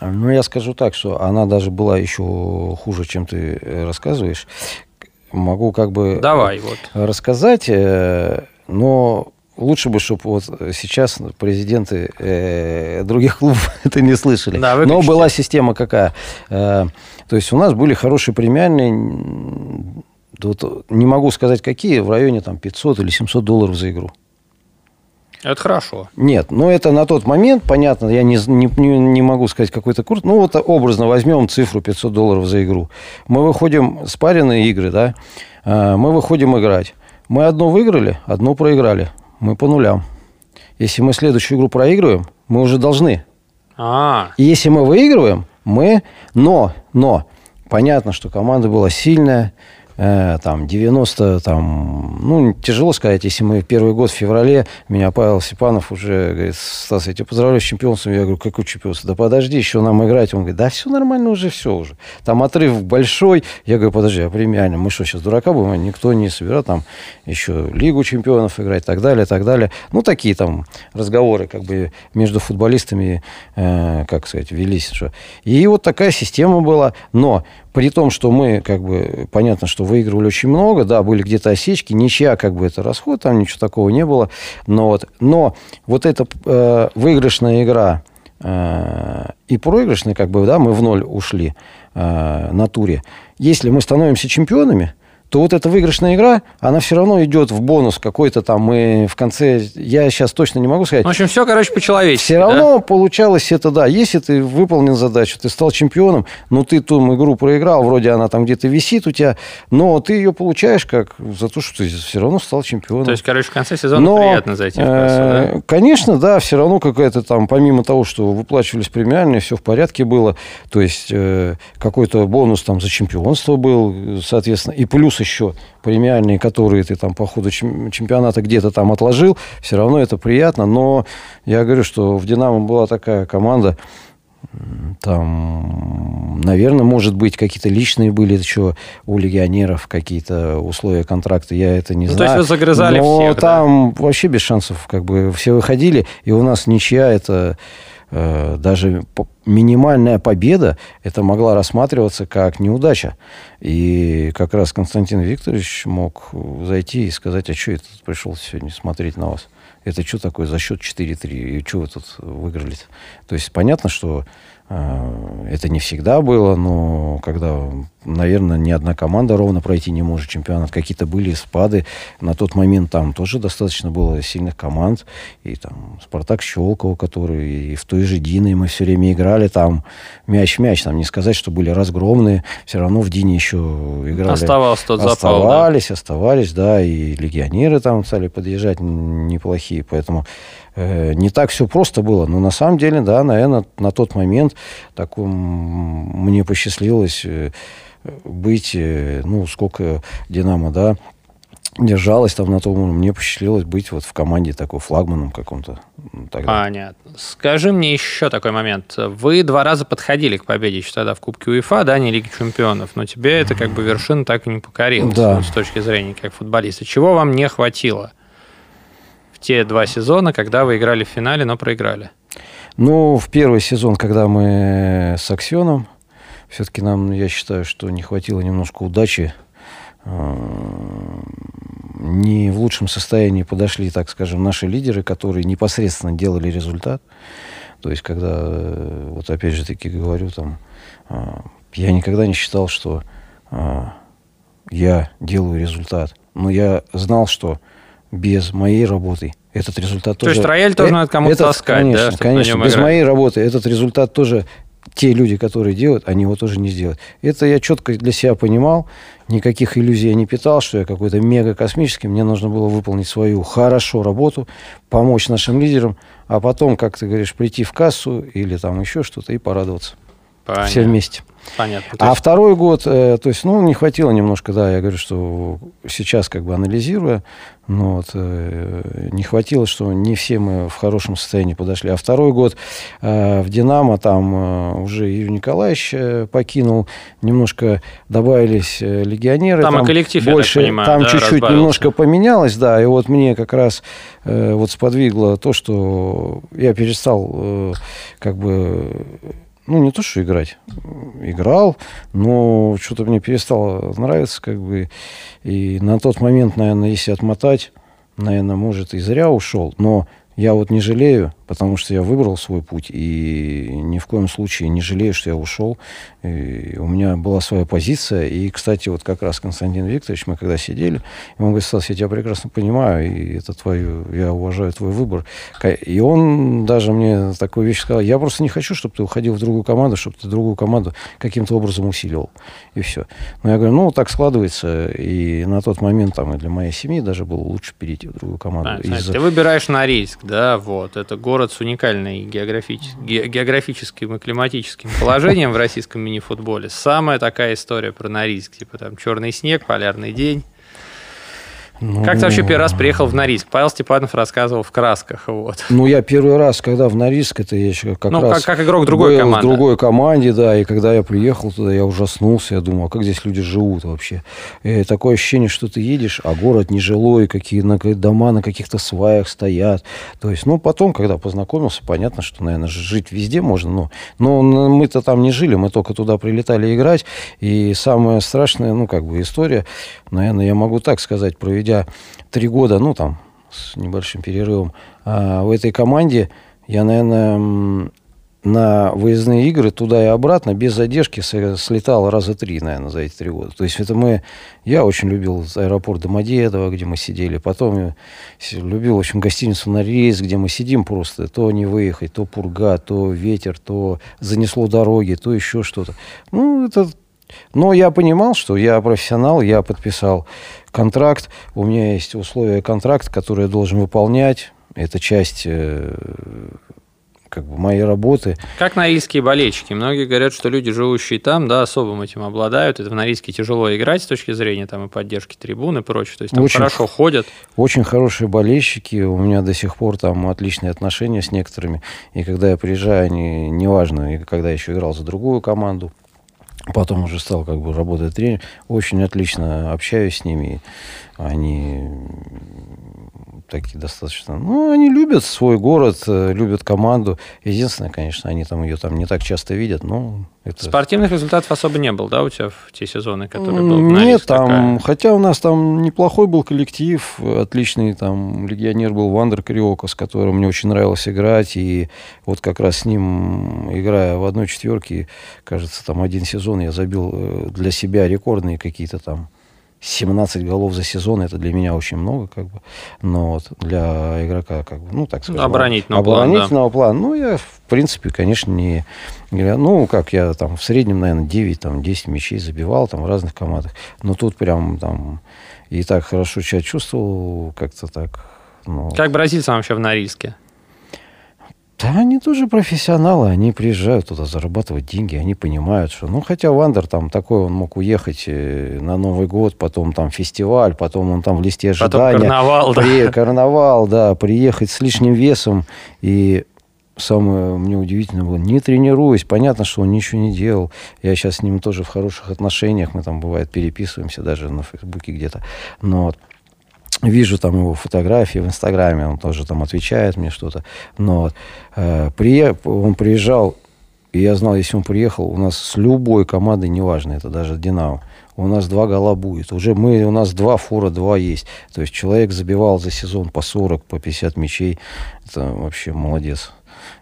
ну, я скажу так, что она даже была еще хуже, чем ты рассказываешь. Могу как бы Давай, вот. рассказать, э, но лучше бы, чтобы вот сейчас президенты э, других клубов это не слышали. Да, Но была система какая? Э, то есть у нас были хорошие премиальные, вот, не могу сказать какие, в районе там 500 или 700 долларов за игру. Это хорошо. Нет, но это на тот момент, понятно, я не, не, не могу сказать какой-то курс. Ну, вот образно возьмем цифру 500 долларов за игру. Мы выходим, спаренные игры, да, э, мы выходим играть. Мы одну выиграли, одну проиграли мы по нулям. Если мы следующую игру проигрываем, мы уже должны. А. И если мы выигрываем, мы... Но, но, понятно, что команда была сильная, там 90, там, ну, тяжело сказать, если мы первый год в феврале, меня Павел Степанов уже говорит, Стас, я тебя поздравляю с чемпионством. Я говорю, какой чемпионство? Да подожди, еще нам играть. Он говорит, да все нормально уже, все уже. Там отрыв большой. Я говорю, подожди, а премиально? Мы что, сейчас дурака будем? Никто не собирает там еще Лигу чемпионов играть, так далее, так далее. Ну, такие там разговоры как бы между футболистами, э, как сказать, велись. Что. И вот такая система была. Но при том, что мы, как бы, понятно, что выигрывали очень много, да, были где-то осечки, ничья, как бы, это расход, там ничего такого не было. Но вот, но вот эта э, выигрышная игра э, и проигрышная, как бы, да, мы в ноль ушли э, на туре. Если мы становимся чемпионами, то вот эта выигрышная игра, она все равно идет в бонус какой-то там. Мы в конце, я сейчас точно не могу сказать. В общем, все, короче, по-человечески. Все равно да? получалось это, да. Если ты выполнил задачу, ты стал чемпионом, но ты ту игру проиграл, вроде она там где-то висит у тебя, но ты ее получаешь как за то, что ты все равно стал чемпионом. То есть, короче, в конце сезона но, приятно зайти в кассу, да? Э, конечно, да, все равно какая-то там, помимо того, что выплачивались премиальные, все в порядке было, то есть э, какой-то бонус там за чемпионство был, соответственно, и плюс еще премиальные, которые ты там по ходу чемпионата где-то там отложил, все равно это приятно. Но я говорю, что в «Динамо» была такая команда, там, наверное, может быть, какие-то личные были еще у легионеров, какие-то условия контракта, я это не ну, знаю. То есть вы загрызали Но всех, там да? вообще без шансов, как бы все выходили, и у нас ничья это даже минимальная победа, это могла рассматриваться как неудача. И как раз Константин Викторович мог зайти и сказать, а что я тут пришел сегодня смотреть на вас? Это что такое за счет 4-3? И что вы тут выиграли? -то? То есть понятно, что э, это не всегда было, но когда наверное, ни одна команда ровно пройти не может чемпионат. Какие-то были спады. На тот момент там тоже достаточно было сильных команд. И там Спартак Щелково, который и в той же Дине мы все время играли. Там мяч-мяч. Там не сказать, что были разгромные. Все равно в Дине еще играли. Оставался тот запал, Оставались, да? оставались, да. И легионеры там стали подъезжать неплохие. Поэтому э, не так все просто было. Но на самом деле, да, наверное, на тот момент таком мне посчастливилось э, быть, э, ну, сколько «Динамо», да, держалась там на том уровне. Мне посчастливилось быть вот в команде такой флагманом каком-то. Тогда. Понятно. Скажи мне еще такой момент. Вы два раза подходили к победе еще тогда в Кубке УЕФА, да, не Лиги Чемпионов, но тебе это как бы вершина так и не покорилась да. вот, с точки зрения как футболиста. Чего вам не хватило те два сезона, когда вы играли в финале, но проиграли? Ну, в первый сезон, когда мы с Аксеном все-таки нам, я считаю, что не хватило немножко удачи. А, не в лучшем состоянии подошли, так скажем, наши лидеры, которые непосредственно делали результат. То есть, когда, э, вот опять же таки говорю, там, а, я никогда не считал, что я делаю результат. Но я знал, что без моей работы этот результат То тоже... То есть рояль тоже э, надо кому-то таскать, конечно, да? Конечно, без играть. моей работы этот результат тоже те люди, которые делают, они его тоже не сделают. Это я четко для себя понимал, никаких иллюзий я не питал, что я какой-то мега космический, мне нужно было выполнить свою хорошо работу, помочь нашим лидерам, а потом, как ты говоришь, прийти в кассу или там еще что-то и порадоваться. Понятно. Все вместе. Понятно. А второй год, то есть, ну, не хватило немножко, да, я говорю, что сейчас как бы анализируя, ну, вот, э, не хватило, что не все мы в хорошем состоянии подошли. А второй год э, в «Динамо» там э, уже Юрий Николаевич э, покинул, немножко добавились э, легионеры. Там, там и коллектив, больше, я так понимаю, Там да, чуть-чуть немножко поменялось, да, и вот мне как раз э, вот сподвигло то, что я перестал э, как бы ну, не то, что играть. Играл, но что-то мне перестало нравиться, как бы. И на тот момент, наверное, если отмотать, наверное, может, и зря ушел. Но я вот не жалею, потому что я выбрал свой путь и ни в коем случае не жалею, что я ушел. И у меня была своя позиция. И, кстати, вот как раз Константин Викторович, мы когда сидели, он говорит, Стас, я тебя прекрасно понимаю, и это твой, я уважаю твой выбор. И он даже мне такую вещь сказал, я просто не хочу, чтобы ты уходил в другую команду, чтобы ты другую команду каким-то образом усиливал. И все. Но я говорю, ну, так складывается. И на тот момент там и для моей семьи даже было лучше перейти в другую команду. А, из ты выбираешь Норильск, да, вот. Это город с уникальной географич... географическим и климатическим положением в российском мини-футболе. Самая такая история про Норильск. Типа там черный снег, полярный день. Ну, как ты вообще первый раз приехал в Норильск? Павел Степанов рассказывал в красках. Вот. Ну, я первый раз, когда в Норильск, это я еще как ну, раз... Как, как игрок другой был команды. в другой команде, да, и когда я приехал туда, я ужаснулся, я думал, а как здесь люди живут вообще? И такое ощущение, что ты едешь, а город нежилой, какие на, дома на каких-то сваях стоят. То есть, ну, потом, когда познакомился, понятно, что, наверное, жить везде можно, но, но мы-то там не жили, мы только туда прилетали играть, и самая страшная, ну, как бы история, наверное, я могу так сказать, проведя три года, ну, там, с небольшим перерывом, а в этой команде я, наверное, на выездные игры туда и обратно без задержки слетал раза три, наверное, за эти три года. То есть это мы... Я очень любил аэропорт Домодедово, где мы сидели. Потом любил, в общем, гостиницу на рейс, где мы сидим просто. То не выехать, то пурга, то ветер, то занесло дороги, то еще что-то. Ну, это но я понимал, что я профессионал, я подписал контракт, у меня есть условия контракта, которые я должен выполнять. Это часть э, как бы моей работы. Как норильские болельщики. Многие говорят, что люди, живущие там, да, особым этим обладают. Это в Норильске тяжело играть с точки зрения там, и поддержки трибун и прочее. То есть там очень, хорошо ходят. Очень хорошие болельщики. У меня до сих пор там отличные отношения с некоторыми. И когда я приезжаю, они, неважно, и когда я еще играл за другую команду, Потом уже стал как бы работать тренер. Очень отлично общаюсь с ними. Они такие достаточно... Ну, они любят свой город, э, любят команду. Единственное, конечно, они там ее там не так часто видят, но... Это... Спортивных результатов особо не было, да, у тебя в те сезоны, которые был Нет, там... Такая... Хотя у нас там неплохой был коллектив, отличный там легионер был Вандер Криоко, с которым мне очень нравилось играть. И вот как раз с ним, играя в одной четверке, кажется, там один сезон я забил э, для себя рекордные какие-то там 17 голов за сезон это для меня очень много, как бы. Но вот для игрока, как бы, ну, так скажем, оборонительного, оборонительного плана, плана. Ну, я, в принципе, конечно, не. Ну, как я там в среднем, наверное, 9, там, 10 мячей забивал там в разных командах. Но тут прям там и так хорошо себя чувствовал, как-то так. Ну, как бразильцам вообще в Норильске? Да, они тоже профессионалы, они приезжают туда зарабатывать деньги, они понимают, что... Ну, хотя Вандер там такой, он мог уехать э, на Новый год, потом там фестиваль, потом он там в листе ожидания. Потом карнавал, при... да. Карнавал, да, приехать с лишним весом. И самое мне удивительное было, не тренируясь, понятно, что он ничего не делал. Я сейчас с ним тоже в хороших отношениях, мы там, бывает, переписываемся даже на Фейсбуке где-то. Но вот вижу там его фотографии в Инстаграме, он тоже там отвечает мне что-то. Но э, при, он приезжал, и я знал, если он приехал, у нас с любой командой, неважно, это даже Динамо, у нас два гола будет. Уже мы, у нас два фора, два есть. То есть человек забивал за сезон по 40, по 50 мячей. Это вообще молодец.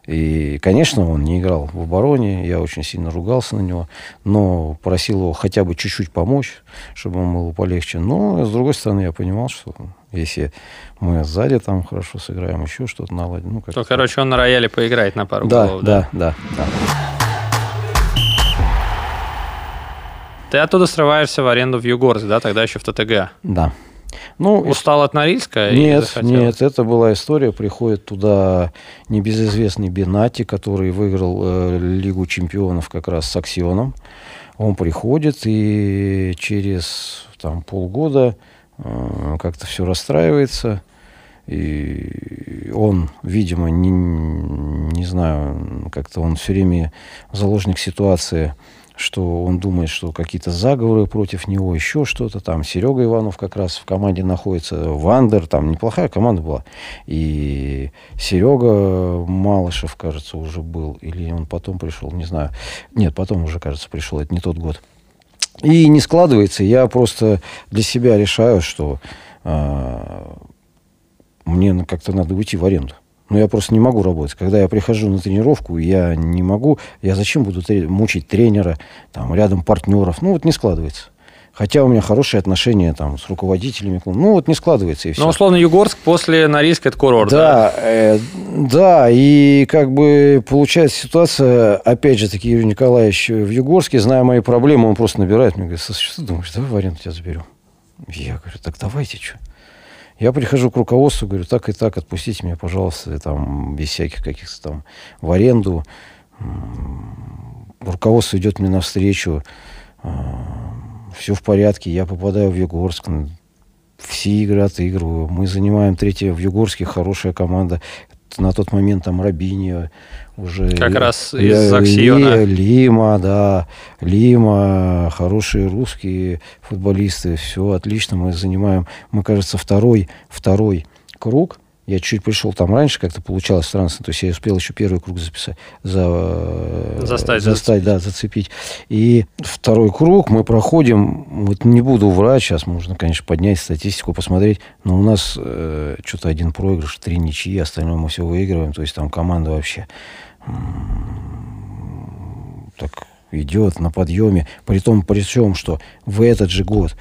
И, конечно, он не играл в обороне, я очень сильно ругался на него, но просил его хотя бы чуть-чуть помочь, чтобы ему было полегче. Но, с другой стороны, я понимал, что если мы сзади там хорошо сыграем, еще что-то наладим. Ну, то, короче, он на рояле поиграет на пару да, голов, да? Да, да, да. Ты оттуда срываешься в аренду в Югорск, да, тогда еще в ТТГ? Да. Ну, Устал от Норильска? Нет, нет, это была история. Приходит туда небезызвестный Бенати, который выиграл э, Лигу чемпионов как раз с Аксионом. Он приходит и через там, полгода э, как-то все расстраивается. И он, видимо, не, не знаю, как-то он все время заложник ситуации что он думает, что какие-то заговоры против него, еще что-то там. Серега Иванов как раз в команде находится, Вандер, там неплохая команда была. И Серега Малышев, кажется, уже был, или он потом пришел, не знаю. Нет, потом уже, кажется, пришел, это не тот год. И не складывается, я просто для себя решаю, что э, мне как-то надо уйти в аренду. Но я просто не могу работать. Когда я прихожу на тренировку, я не могу. Я зачем буду мучить тренера, там, рядом партнеров? Ну, вот не складывается. Хотя у меня хорошие отношения там, с руководителями. Ну, вот не складывается и все. Ну, условно, Югорск после Норильска – это курорт, да? Да, э, да, и как бы получается ситуация, опять же таки, Юрий Николаевич в Югорске, зная мои проблемы, он просто набирает мне, говорит, что ты думаешь, давай в аренду тебя заберем. Я говорю, так давайте, что. Я прихожу к руководству, говорю, так и так, отпустите меня, пожалуйста, там, без всяких каких-то там в аренду. Руководство идет мне навстречу. А, Все в порядке, я попадаю в Югорск, все игры отыгрываю. Мы занимаем третье в Югорске, хорошая команда на тот момент там Рабини уже... Как раз из Аксиона. Лима, да. Лима, хорошие русские футболисты. Все отлично, мы занимаем, мы, кажется, второй, второй круг я чуть пришел там раньше, как-то получалось странно. То есть я успел еще первый круг записать, за, застать, застать да, зацепить. И второй круг мы проходим. Вот не буду врать, сейчас можно, конечно, поднять статистику, посмотреть. Но у нас э, что-то один проигрыш, три ничьи, остальное мы все выигрываем. То есть там команда вообще так идет на подъеме. При том, при всем, что в этот же год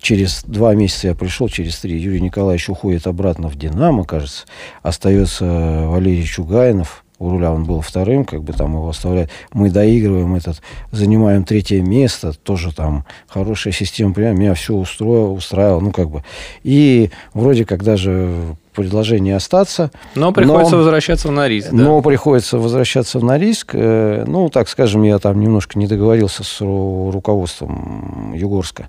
через два месяца я пришел, через три Юрий Николаевич уходит обратно в «Динамо», кажется. Остается Валерий Чугайнов. У руля он был вторым, как бы там его оставляют. Мы доигрываем этот, занимаем третье место, тоже там хорошая система, прям меня все устроило, устраивало, ну как бы. И вроде как даже предложение остаться. Но приходится но, возвращаться в Норильск. Да? Но приходится возвращаться в Норильск. Э, ну, так скажем, я там немножко не договорился с руководством Югорска.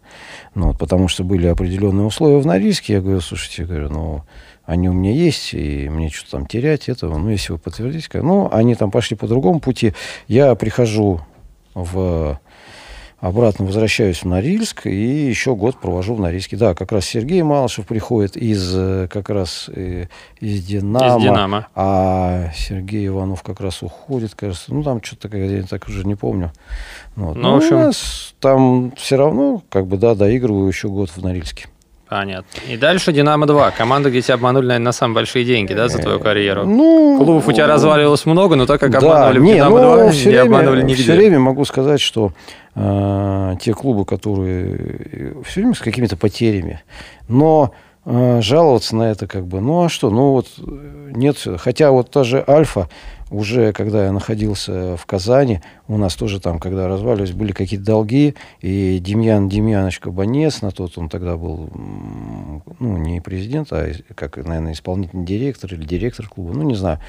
Ну, вот, потому что были определенные условия в Норильске. Я говорю, слушайте, я говорю, ну, они у меня есть, и мне что-то там терять этого. Ну, если вы подтвердите. Ну, они там пошли по другому пути. Я прихожу в обратно возвращаюсь в Норильск и еще год провожу в Норильске. Да, как раз Сергей Малышев приходит из э, как раз э, из Динамо, из Динамо. а Сергей Иванов как раз уходит, кажется. Ну, там что-то, я так уже не помню. Вот. Ну, в общем... у нас там все равно, как бы, да, доигрываю еще год в Норильске. Понятно. И дальше «Динамо-2». Команда, где тебя обманули, наверное, на самые большие деньги, да, за твою карьеру? Ну, Клубов у тебя разваливалось много, но так как обманывали да, в «Динамо-2», ну, не время, обманывали нигде. Все время могу сказать, что э, те клубы, которые э, все время с какими-то потерями, но э, жаловаться на это как бы, ну а что, ну вот э, нет, хотя вот та же «Альфа», уже когда я находился в Казани, у нас тоже там, когда разваливались, были какие-то долги, и Демьян Демьянович Кабанец, на тот он тогда был, ну, не президент, а, как, наверное, исполнительный директор или директор клуба, ну, не знаю,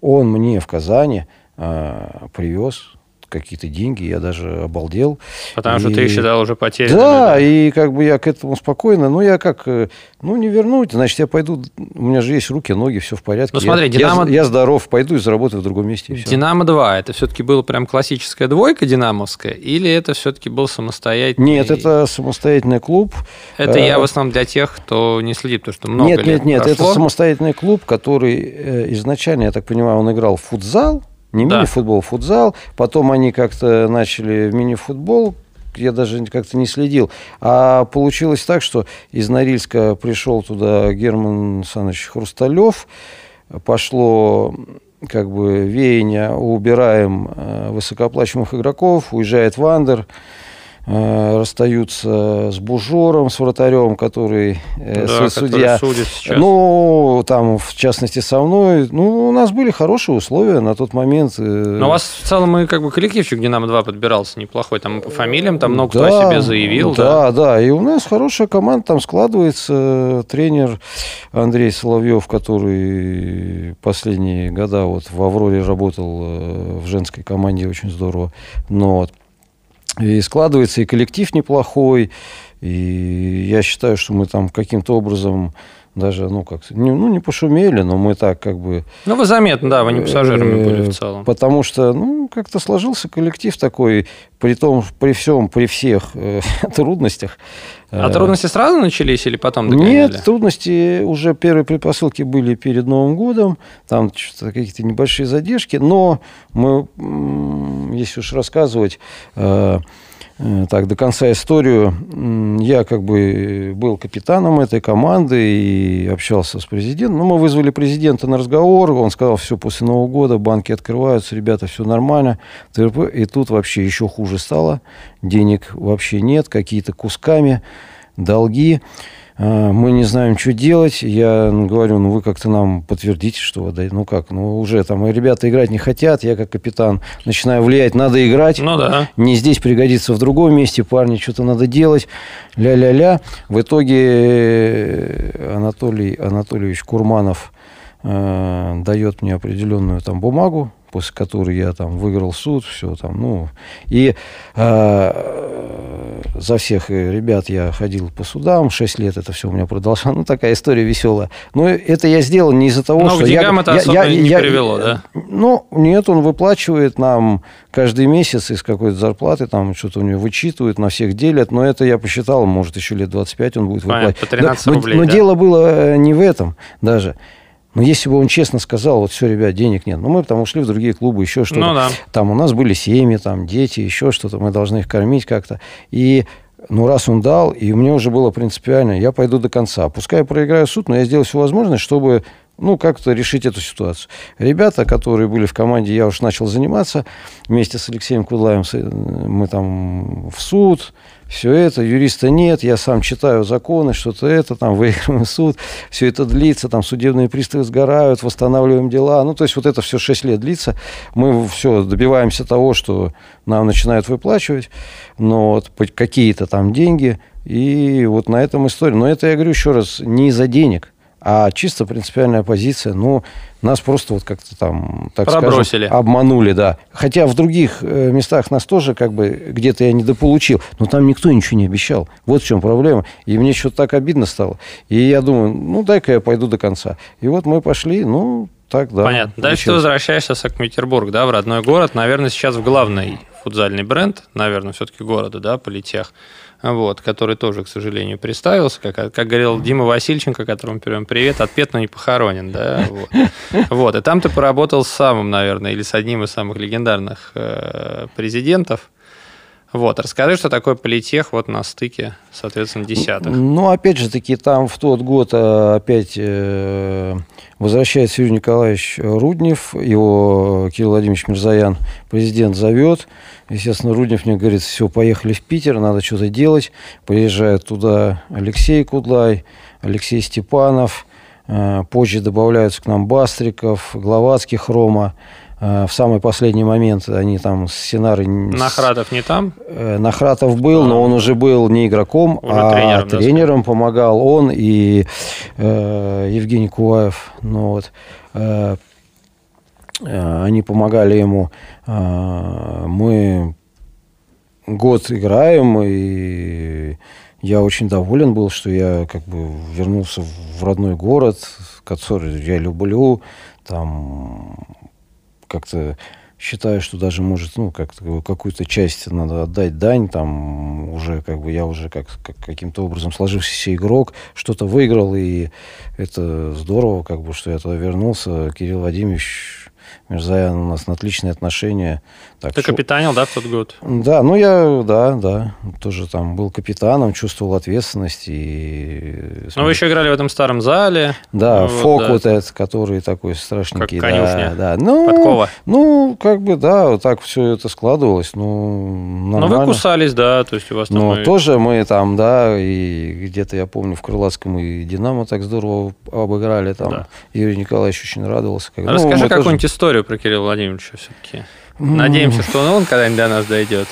он мне в Казани а, привез какие-то деньги, я даже обалдел. Потому и... что ты считал уже потерянным. Да, да, и как бы я к этому спокойно, ну я как, э, ну не вернуть, значит я пойду, у меня же есть руки, ноги, все в порядке. Ну смотри, я, Динамо... я, я здоров, пойду и заработаю в другом месте. Динамо-2, это все-таки была прям классическая двойка динамовская, или это все-таки был самостоятельный? Нет, это самостоятельный клуб. Это я в э, основном для тех, кто не следит, потому что много Нет, лет нет, нет, прошло. это самостоятельный клуб, который э, изначально, я так понимаю, он играл в футзал, не да. мини-футбол, футзал. Потом они как-то начали мини-футбол, я даже как-то не следил. А получилось так, что из Норильска пришел туда Герман Александрович Хрусталев, пошло как бы веяние, убираем э, высокооплачиваемых игроков, уезжает Вандер, расстаются с Бужором, с вратарем, который э, да, судья. Который сейчас. Ну, там, в частности, со мной. Ну, у нас были хорошие условия на тот момент. Э. Но у вас в целом и как бы коллективчик Динамо-2 подбирался неплохой. Там по фамилиям там много да, кто о себе заявил. Да, да, да. И у нас хорошая команда там складывается. Тренер Андрей Соловьев, который последние года вот в Авроре работал э, в женской команде, очень здорово. Но вот и складывается и коллектив неплохой, и я считаю, что мы там каким-то образом даже, ну, как не, ну, не пошумели, но мы так как бы... Ну, вы заметно, да, вы не пассажирами были в целом. Потому что, ну, как-то сложился коллектив такой, при том, при всем, при всех э, трудностях. А трудности сразу начались или потом догоняли? Нет, трудности уже первые предпосылки были перед Новым годом, там какие-то небольшие задержки, но мы, если уж рассказывать... Э, Э, так, до конца историю. Я как бы был капитаном этой команды и общался с президентом. Ну, мы вызвали президента на разговор, он сказал, все, после Нового года банки открываются, ребята, все нормально. И тут вообще еще хуже стало. Денег вообще нет, какие-то кусками, долги. А, мы не знаем, что делать. Я говорю, ну вы как-то нам подтвердите, что вы Ну как, ну уже там ребята играть не хотят, я как капитан начинаю влиять, надо играть. Ну да. Не здесь пригодится в другом месте, парни, что-то надо делать. Ля-ля-ля. В итоге э, Анатолий Анатольевич Курманов э, дает мне определенную там бумагу, после которой я там выиграл суд, все там, ну, и э, за всех ребят я ходил по судам, 6 лет это все у меня продолжалось, ну, такая история веселая. Но это я сделал не из-за того, Но что... к деньгам я, это я, особо я, не я, привело, да? Ну, нет, он выплачивает нам каждый месяц из какой-то зарплаты, там что-то у него вычитывают, на всех делят, но это я посчитал, может, еще лет 25 он будет выплачивать. Понятно, по 13 да, рублей, но, да. но дело было не в этом даже. Но если бы он честно сказал, вот все, ребят, денег нет, ну мы там ушли в другие клубы, еще что-то. Ну, да. Там у нас были семьи, там дети, еще что-то, мы должны их кормить как-то. И ну, раз он дал, и мне уже было принципиально, я пойду до конца. Пускай я проиграю суд, но я сделаю все возможное, чтобы ну, как-то решить эту ситуацию. Ребята, которые были в команде, я уж начал заниматься вместе с Алексеем Кудлаем, мы там в суд, все это, юриста нет, я сам читаю законы, что-то это, там, выигрываем суд, все это длится, там, судебные приставы сгорают, восстанавливаем дела, ну, то есть вот это все 6 лет длится, мы все добиваемся того, что нам начинают выплачивать, но вот какие-то там деньги, и вот на этом история. Но это, я говорю еще раз, не из-за денег, а чисто принципиальная позиция, ну, нас просто вот как-то там, так Пробросили. скажем, обманули, да. Хотя в других э, местах нас тоже как бы где-то я недополучил, но там никто ничего не обещал. Вот в чем проблема. И мне что-то так обидно стало. И я думаю, ну, дай-ка я пойду до конца. И вот мы пошли, ну, так, да. Понятно. Дальше ты возвращаешься в Санкт-Петербург, да, в родной город. Наверное, сейчас в главный футзальный бренд, наверное, все-таки города, да, политех вот, который тоже, к сожалению, представился, как, как говорил Дима Васильченко, которому передаем привет, отпет, но не похоронен, да, вот. вот. И там ты поработал с самым, наверное, или с одним из самых легендарных э, президентов, вот, расскажи, что такое политех вот на стыке, соответственно, десятых. Ну, опять же таки, там в тот год э, опять э, возвращается Юрий Николаевич Руднев, его Кирилл Владимирович Мирзаян, президент зовет. Естественно, Руднев мне говорит, все, поехали в Питер, надо что-то делать. Приезжает туда Алексей Кудлай, Алексей Степанов, э, позже добавляются к нам Бастриков, Гловацкий, Хрома. Э, в самый последний момент они там с Синарой... Нахратов не там? Э, Нахратов был, а, но он уже был не игроком, уже а тренером, тренером да, помогал он и э, Евгений Куваев. Ну, вот. Э, э, они помогали ему. Э, мы год играем, и я очень доволен был, что я как бы вернулся в родной город, который я люблю. Там как-то считаю, что даже может, ну, как-то какую-то часть надо отдать дань, там уже как бы я уже как, как каким-то образом сложившийся игрок, что-то выиграл, и это здорово, как бы, что я туда вернулся. Кирилл Владимирович Мирзаян у нас отличные отношения. Так Ты что... капитанил, да, в тот год? Да, ну я, да, да, тоже там был капитаном, чувствовал ответственность. И... Ну вы еще играли в этом старом зале. Да, ну, фок вот, да. вот этот, который такой страшненький. Как конюшня. Да, да. Ну, Подкова. Ну, как бы, да, вот так все это складывалось. Ну, нормально. Но вы кусались, да, то есть у вас там... Ну, и... тоже мы там, да, и где-то, я помню, в Крылатском и Динамо так здорово обыграли там. Да. Юрий Николаевич очень радовался. Когда... Ну, Расскажи ну, какую-нибудь тоже... историю про Кирилла Владимировича все-таки. Надеемся, что он когда-нибудь до нас дойдет.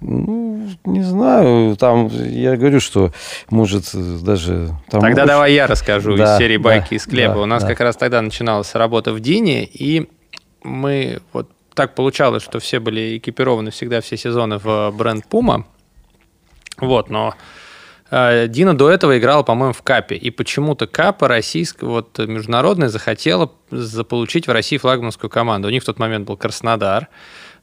Ну, не знаю, там, я говорю, что, может, даже... Там тогда очень... давай я расскажу да, из серии «Байки да, из хлеба». Да, У нас да. как раз тогда начиналась работа в Дине, и мы, вот так получалось, что все были экипированы всегда все сезоны в бренд Puma, вот, но Дина до этого играла, по-моему, в Капе. И почему-то Капа российская, вот международная, захотела заполучить в России флагманскую команду. У них в тот момент был Краснодар.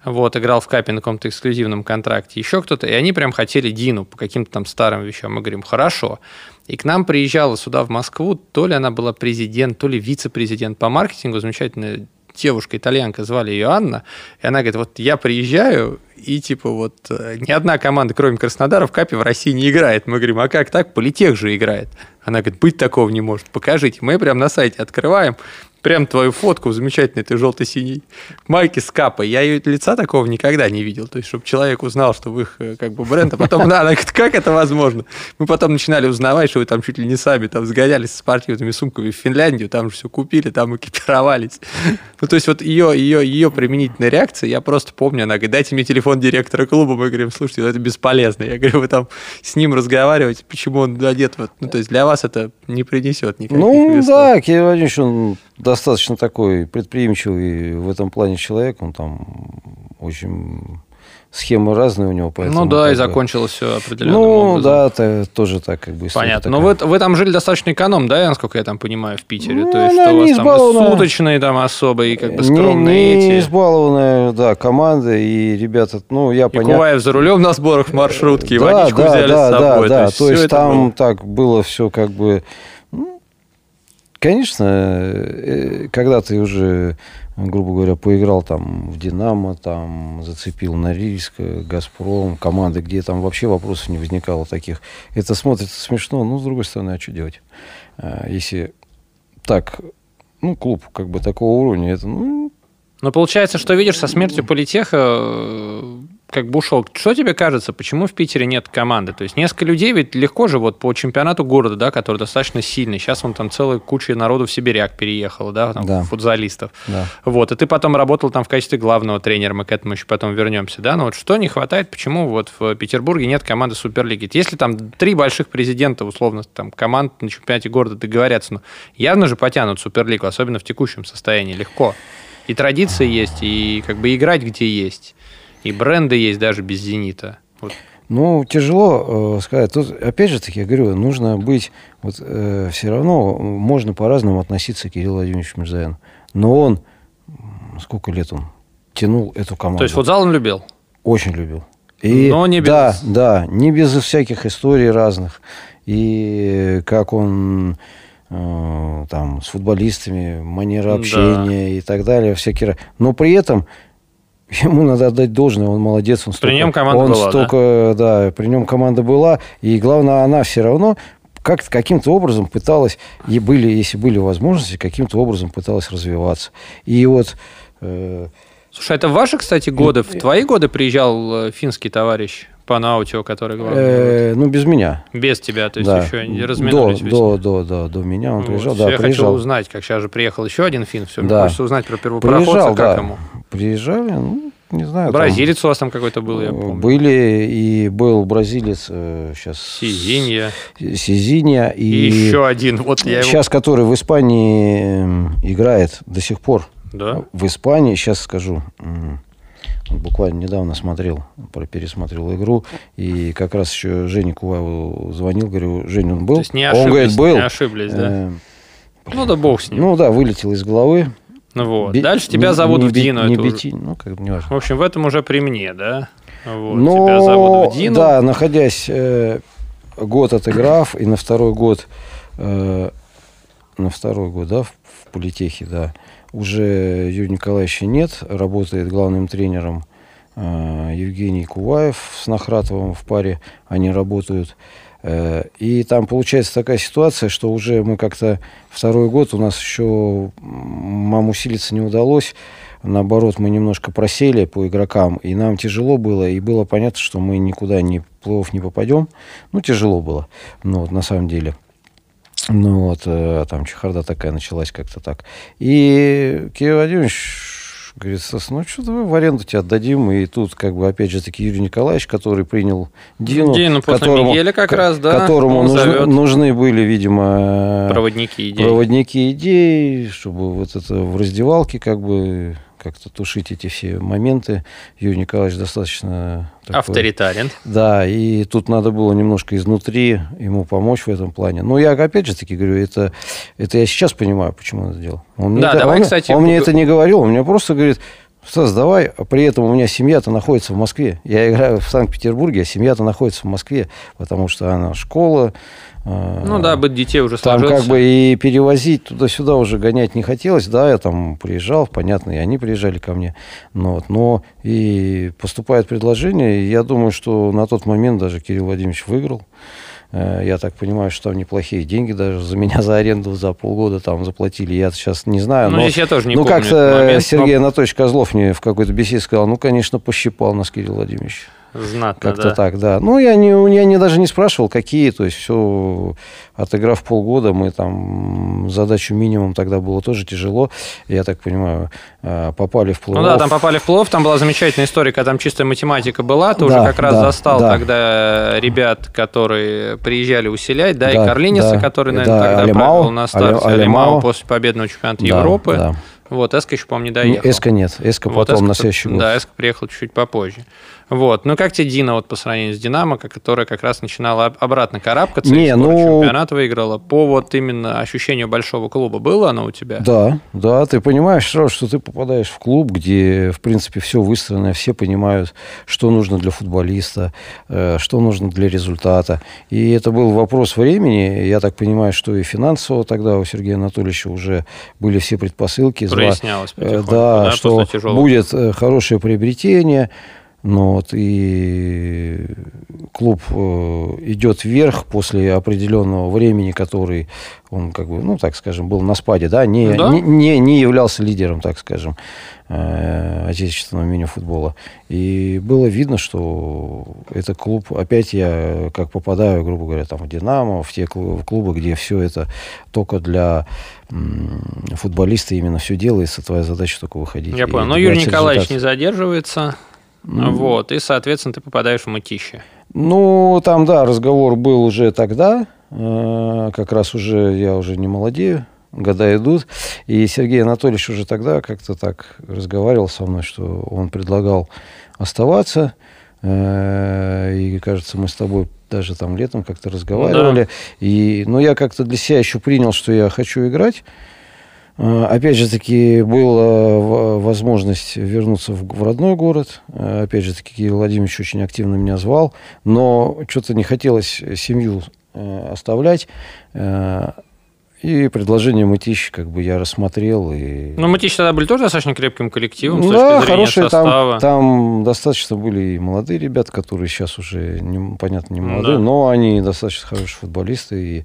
Вот, играл в Капе на каком-то эксклюзивном контракте, еще кто-то, и они прям хотели Дину по каким-то там старым вещам. Мы говорим, хорошо. И к нам приезжала сюда, в Москву, то ли она была президент, то ли вице-президент по маркетингу, замечательная девушка, итальянка, звали ее Анна, и она говорит, вот я приезжаю, и типа вот э, ни одна команда, кроме Краснодара, в Капе в России не играет. Мы говорим, а как так? Политех же играет. Она говорит, быть такого не может, покажите. Мы прям на сайте открываем, прям твою фотку замечательной, ты желто-синий майке с капой. Я ее лица такого никогда не видел. То есть, чтобы человек узнал, что вы их э, как бы бренд, а потом, да, она говорит, как это возможно? Мы потом начинали узнавать, что вы там чуть ли не сами там сгонялись с спортивными сумками в Финляндию, там же все купили, там экипировались. Ну, то есть, вот ее, ее, ее применительная реакция, я просто помню, она говорит, дайте мне телефон директора клуба, мы говорим, слушайте, ну, это бесполезно. Я говорю, вы там с ним разговариваете, почему он одет вот, ну, то есть, для вас это не принесет никаких Ну, весов. да, Кирилл Владимирович, он достаточно такой предприимчивый в этом плане человек. Он там очень схемы разные у него. Поэтому, ну да, и закончилось все определенным ну, образом. Ну да, это тоже так как бы. Понятно. Но вы, вы там жили достаточно эконом, да, насколько я там понимаю, в Питере? Ну, То есть, что у вас там суточные там особые, как бы скромные не, не эти... избалованная, да, команда и ребята, ну, я понятно. Куваев за рулем на сборах в маршрутке, и да, водичку да, взяли да, с собой. Да, да, то есть, то есть там было... так было все как бы Конечно, э, когда ты уже, грубо говоря, поиграл там в «Динамо», там зацепил Норильск, «Газпром», команды, где там вообще вопросов не возникало таких. Это смотрится смешно, но с другой стороны, а что делать? А, если так, ну, клуб как бы такого уровня, это, ну... Но получается, что видишь, со смертью политеха э, как бы ушел. Что тебе кажется, почему в Питере нет команды? То есть несколько людей ведь легко же вот по чемпионату города, да, который достаточно сильный. Сейчас он там целая куча народу в Сибиряк переехала, да, там, да. футзалистов. Да. Вот, и ты потом работал там в качестве главного тренера, мы к этому еще потом вернемся, да. Но вот что не хватает, почему вот в Петербурге нет команды Суперлиги? Если там три больших президента, условно, там команд на чемпионате города договорятся, ну, явно же потянут Суперлигу, особенно в текущем состоянии, легко. И традиции есть, и как бы играть где есть. И бренды есть даже без «Зенита». Вот. Ну, тяжело э, сказать. Тут, опять же таки, я говорю, нужно быть... Вот э, все равно можно по-разному относиться к Кириллу Владимировичу Мирзаяну. Но он... Сколько лет он тянул эту команду? То есть футзал он любил? Очень любил. И, Но не без... Да, да, не без всяких историй разных. И как он э, там с футболистами, манера общения да. и так далее, всякие... Но при этом ему надо отдать должное, он молодец, он столько, при нем команда он была, столько, да? да, при нем команда была, и главное, она все равно как каким-то образом пыталась, и были, если были возможности, каким-то образом пыталась развиваться. И вот... Э, Слушай, это в ваши, кстати, годы, в твои годы приезжал э, финский товарищ по Наутио, который главный? Э, ну, без меня. Без тебя, то есть да. еще не разминулись? До, до, до, до, до меня он приезжал, да, я приезжал. хочу узнать, как сейчас же приехал еще один фин, все, да. хочется узнать про первопроходца, приезжал, как да. ему? Приезжали, ну, не знаю. Бразилец там, у вас там какой-то был, я помню. Были, и был бразилец сейчас... Э, Сизинья. Сизинья. И, и еще один. Вот я сейчас, его... который в Испании играет до сих пор. Да? В Испании, сейчас скажу, буквально недавно смотрел, пересмотрел игру, и как раз еще Жене Куваеву звонил, говорю, Женя, он был? То есть не ошиблись, он говорит, был. Не ошиблись, да? Э, ну да бог с ним. Ну да, вылетел из головы. Ну вот. Би- Дальше тебя не, зовут не, в Дину. Не Бети, уже... ну как бы не важно. В общем, в этом уже при мне, да? Вот. Но, тебя зовут в Дину. Да, находясь э, год отыграв, и на второй год э, На второй год, да, в, в политехе, да. Уже Юрия Николаевича нет, работает главным тренером э, Евгений Куваев с Нахратовым в паре, они работают. Э, и там получается такая ситуация, что уже мы как-то второй год у нас еще мам усилиться не удалось. Наоборот, мы немножко просели по игрокам, и нам тяжело было, и было понятно, что мы никуда не плей не попадем. Ну, тяжело было, ну, вот, на самом деле. Ну вот, э, там чехарда такая началась как-то так. И Кирилл Владимирович Говорит, ну что, давай в аренду тебя отдадим. И тут, как бы, опять же таки, Юрий Николаевич, который принял Дину. Дину которому, Мигеля как раз, да. Которому нужны, нужны были, видимо... Проводники идей. Проводники идей, чтобы вот это в раздевалке, как бы, как-то тушить эти все моменты. Юрий Николаевич достаточно... Такой, Авторитарен. Да, и тут надо было немножко изнутри ему помочь в этом плане. Но я, опять же таки, говорю, это, это я сейчас понимаю, почему он это делал. Он мне, да, это, давай, он, кстати, он мне это не говорил, он мне просто говорит, Стас, давай, при этом у меня семья-то находится в Москве. Я играю в Санкт-Петербурге, а семья-то находится в Москве, потому что она школа, ну да, быть детей уже Там сложился. как бы и перевозить туда-сюда уже гонять не хотелось. Да, я там приезжал, понятно, и они приезжали ко мне. Но, вот, но и поступает предложение, и я думаю, что на тот момент даже Кирилл Владимирович выиграл. Э, я так понимаю, что там неплохие деньги даже за меня за аренду за полгода там заплатили. Я сейчас не знаю. Ну, но, здесь я тоже не ну, как-то Сергей но... Анатольевич Козлов мне в какой-то беседе сказал, ну, конечно, пощипал нас Кирилл Владимирович. Знатно, Как-то да. так, да. Ну, я, не, я не, даже не спрашивал, какие. То есть, все, отыграв полгода, мы там задачу минимум тогда было тоже тяжело. Я так понимаю, э, попали в плей Ну да, там попали в плей Там была замечательная история, когда там чистая математика была. Ты да, уже как раз да, застал да. тогда ребят, которые приезжали усилять, да, да и Карлиниса, да, который, наверное, да, тогда Алимау, правил на старте. Алимау, Алимау после победного чемпионата да, Европы. Да. Вот, Эска еще, по-моему, не доехал. Ну, Эска нет, Эска вот, потом Эска, на следующий год. Да, Эска приехал чуть-чуть попозже. Вот. Ну, как тебе Дина вот по сравнению с Динамо, которая как раз начинала обратно карабкаться, не, ну... чемпионат выиграла, по вот именно ощущению большого клуба, было оно у тебя? Да, да, ты понимаешь сразу, что ты попадаешь в клуб, где, в принципе, все выстроено, все понимают, что нужно для футболиста, э, что нужно для результата. И это был вопрос времени, я так понимаю, что и финансово тогда у Сергея Анатольевича уже были все предпосылки. Прояснялось э, да, да, что будет э, хорошее приобретение, ну, вот, и клуб э, идет вверх после определенного времени, который он, как бы, ну, так скажем, был на спаде, да, не, да? не, не, не являлся лидером, так скажем, э, отечественного мини-футбола. И было видно, что это клуб, опять я как попадаю, грубо говоря, там, в «Динамо», в те клубы, где все это только для футболиста именно все делается, твоя задача только выходить. Я понял. Но Юрий Николаевич результат. не задерживается. Mm. Вот, и, соответственно, ты попадаешь в мытище. Ну, там, да, разговор был уже тогда, э, как раз уже, я уже не молодею, года идут, и Сергей Анатольевич уже тогда как-то так разговаривал со мной, что он предлагал оставаться, э, и, кажется, мы с тобой даже там летом как-то разговаривали, да. и, но я как-то для себя еще принял, что я хочу играть, опять же таки, была возможность вернуться в родной город. Э, опять же таки, Кирилл Владимирович очень активно меня звал. Но что-то не хотелось семью э, оставлять. И предложение Мытищ как бы я рассмотрел. И... Ну, Мытищ тогда были тоже достаточно крепким коллективом с да, точки хорошие, состава. Там, там достаточно были и молодые ребята, которые сейчас уже, не, понятно, не молодые, да. но они достаточно хорошие футболисты. И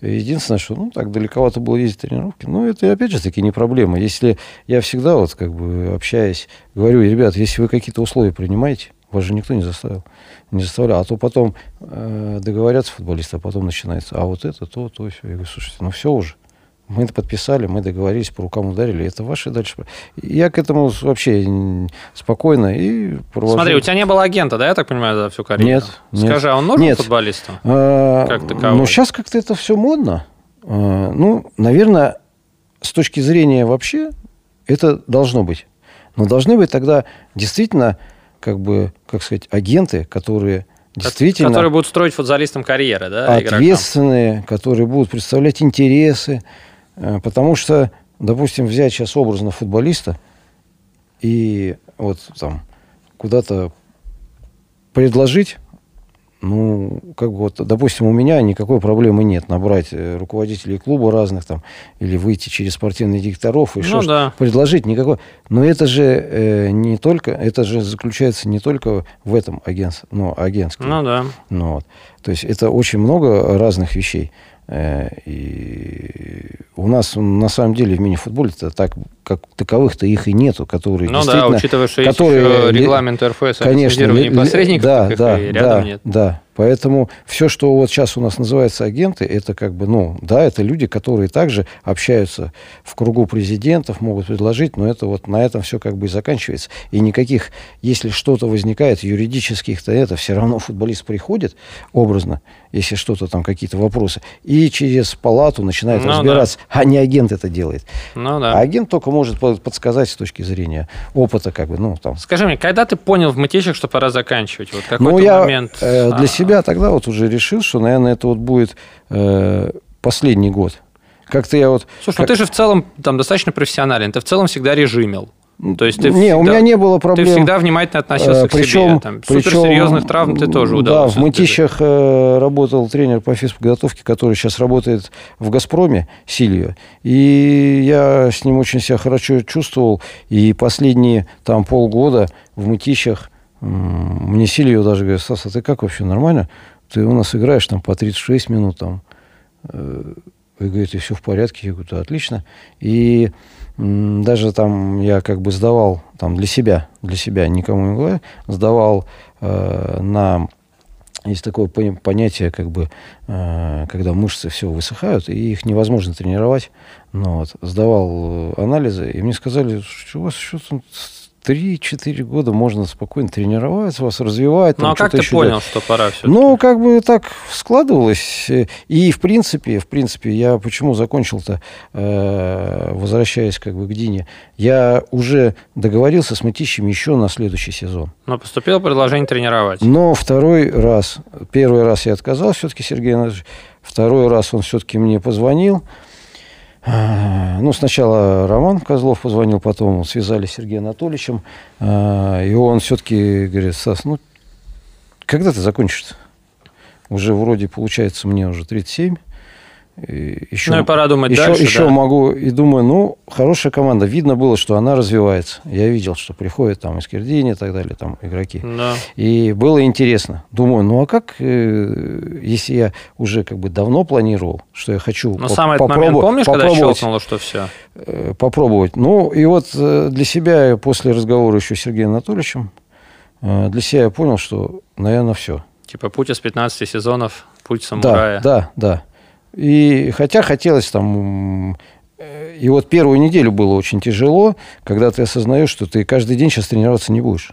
Единственное, что, ну, так далековато было ездить тренировки. Но это, опять же, таки не проблема. Если я всегда, вот, как бы, общаясь, говорю, ребят, если вы какие-то условия принимаете, вас же никто не заставил. Не заставлял. А то потом э, договорятся футболисты, а потом начинается, а вот это, то, то, все. Я говорю, слушайте, ну все уже. Мы это подписали, мы договорились, по рукам ударили. Это ваши дальше. Я к этому вообще спокойно и провожу. Смотри, у тебя не было агента, да, я так понимаю, за всю карьеру? Нет. Скажи, нет. а он нужен нет. футболисту? А, как таковой? Ну, сейчас как-то это все модно. А, ну, наверное, с точки зрения вообще, это должно быть. Но должны быть тогда действительно, как бы, как сказать, агенты, которые действительно... Которые будут строить футболистам карьеры, да? Ответственные, игрокам. которые будут представлять интересы, потому что, допустим, взять сейчас образно футболиста и вот там куда-то предложить, ну, как бы вот, допустим, у меня никакой проблемы нет набрать э, руководителей клуба разных там, или выйти через спортивных директоров и ну, что да. предложить никакой. Но это же э, не только, это же заключается не только в этом агентстве, ну, агентстве. Ну да. Ну, вот. То есть это очень много разных вещей. Э, и у нас на самом деле в мини-футболе так как таковых-то их и нету, которые ну действительно... да, учитывая, что которые, есть еще регламент РФС конечно, о посредников, да, да, рядом да, нет. Да, Поэтому все, что вот сейчас у нас называется агенты, это как бы, ну, да, это люди, которые также общаются в кругу президентов, могут предложить, но это вот на этом все как бы и заканчивается. И никаких, если что-то возникает юридических-то это, все равно футболист приходит образно, если что-то там, какие-то вопросы, и через палату начинает ну, разбираться, да. а не агент это делает. Ну, да. А агент только может подсказать с точки зрения опыта, как бы, ну, там. Скажи мне, когда ты понял в мытищах, что пора заканчивать? Вот какой-то ну, я, момент... Э, для себя себя тогда вот уже решил, что, наверное, это вот будет э, последний год. Как-то я вот... Слушай, как... ну ты же в целом там достаточно профессионален, ты в целом всегда режимил. То есть ты не, всегда, у меня не было проблем. Ты всегда внимательно относился причем, к себе. Там, причем, суперсерьезных травм ты тоже удалось. Да, в Мытищах э, работал тренер по физподготовке, который сейчас работает в «Газпроме», Сильвия. И я с ним очень себя хорошо чувствовал. И последние там полгода в Мытищах мне Сильвио даже говорит, Стас, а ты как вообще, нормально? Ты у нас играешь там по 36 минут там. Э, и говорит, и все в порядке. Я говорю, да, отлично. И даже там я как бы сдавал там для себя, для себя, никому не говорю, сдавал э, на есть такое понятие, как бы, э, когда мышцы все высыхают, и их невозможно тренировать. Ну, вот, сдавал э, анализы, и мне сказали, что у вас что-то 3-4 года можно спокойно тренироваться, вас развивать. Ну, а как ты еще понял, делать. что пора все Ну, как бы так складывалось. И, в принципе, в принципе, я почему закончил-то, э, возвращаясь как бы к Дине, я уже договорился с Мытищем еще на следующий сезон. Но поступило предложение тренировать. Но второй раз, первый раз я отказался все-таки, Сергей Анатольевич, второй раз он все-таки мне позвонил, ну, сначала Роман Козлов позвонил, потом связались с Сергеем Анатольевичем, а, и он все-таки говорит, Сас, ну, когда ты закончишь? Уже вроде, получается, мне уже 37, еще, ну и пора думать еще, дальше. Еще да. могу, и думаю, ну, хорошая команда. Видно было, что она развивается. Я видел, что приходят там из Кирдини и так далее, там игроки. Да. И было интересно. Думаю, ну а как, э, если я уже как бы давно планировал, что я хочу Но по- самый попробовать, момент, помнишь, попробовать, когда щелкнуло, что все? Э, попробовать. Ну, и вот э, для себя, после разговора еще с Сергеем Анатольевичем, для себя я понял, что, наверное, все. Типа путь из 15 сезонов, путь самурая. Да, да, да. И хотя хотелось там... И вот первую неделю было очень тяжело, когда ты осознаешь, что ты каждый день сейчас тренироваться не будешь.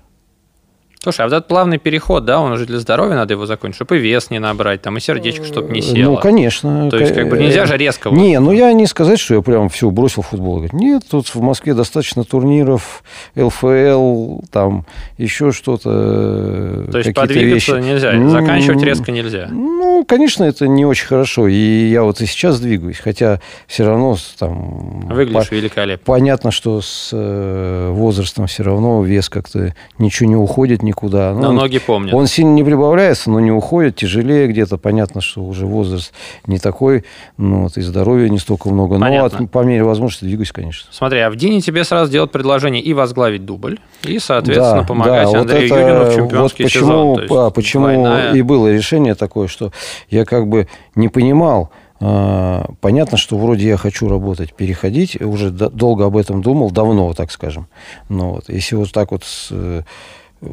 Слушай, а вот этот плавный переход, да, он уже для здоровья надо его закончить, чтобы и вес не набрать, там, и сердечко, чтобы не село. Ну, конечно. То есть, как бы нельзя же резко... Не, ну я не сказать, что я прям все бросил футбол. Нет, тут в Москве достаточно турниров, ЛФЛ, там, еще что-то. То есть подвигаться вещи. нельзя, заканчивать резко нельзя. Ну, конечно, это не очень хорошо. И я вот и сейчас двигаюсь, хотя все равно там... Выглядишь по- великолепно. Понятно, что с э, возрастом все равно вес как-то ничего не уходит, никуда. Ну, но ноги помнят. Он сильно не прибавляется, но не уходит, тяжелее где-то. Понятно, что уже возраст не такой, ну, вот, и здоровья не столько много. Понятно. Но от, по мере возможности двигаюсь, конечно. Смотри, а в Дине тебе сразу делают предложение и возглавить дубль, и, соответственно, да, помогать да, Андрею вот это, Юрину в чемпионский вот почему, сезон. А, почему двойная... и было решение такое, что я как бы не понимал, а, Понятно, что вроде я хочу работать, переходить, уже долго об этом думал, давно, так скажем. Но вот, если вот так вот э,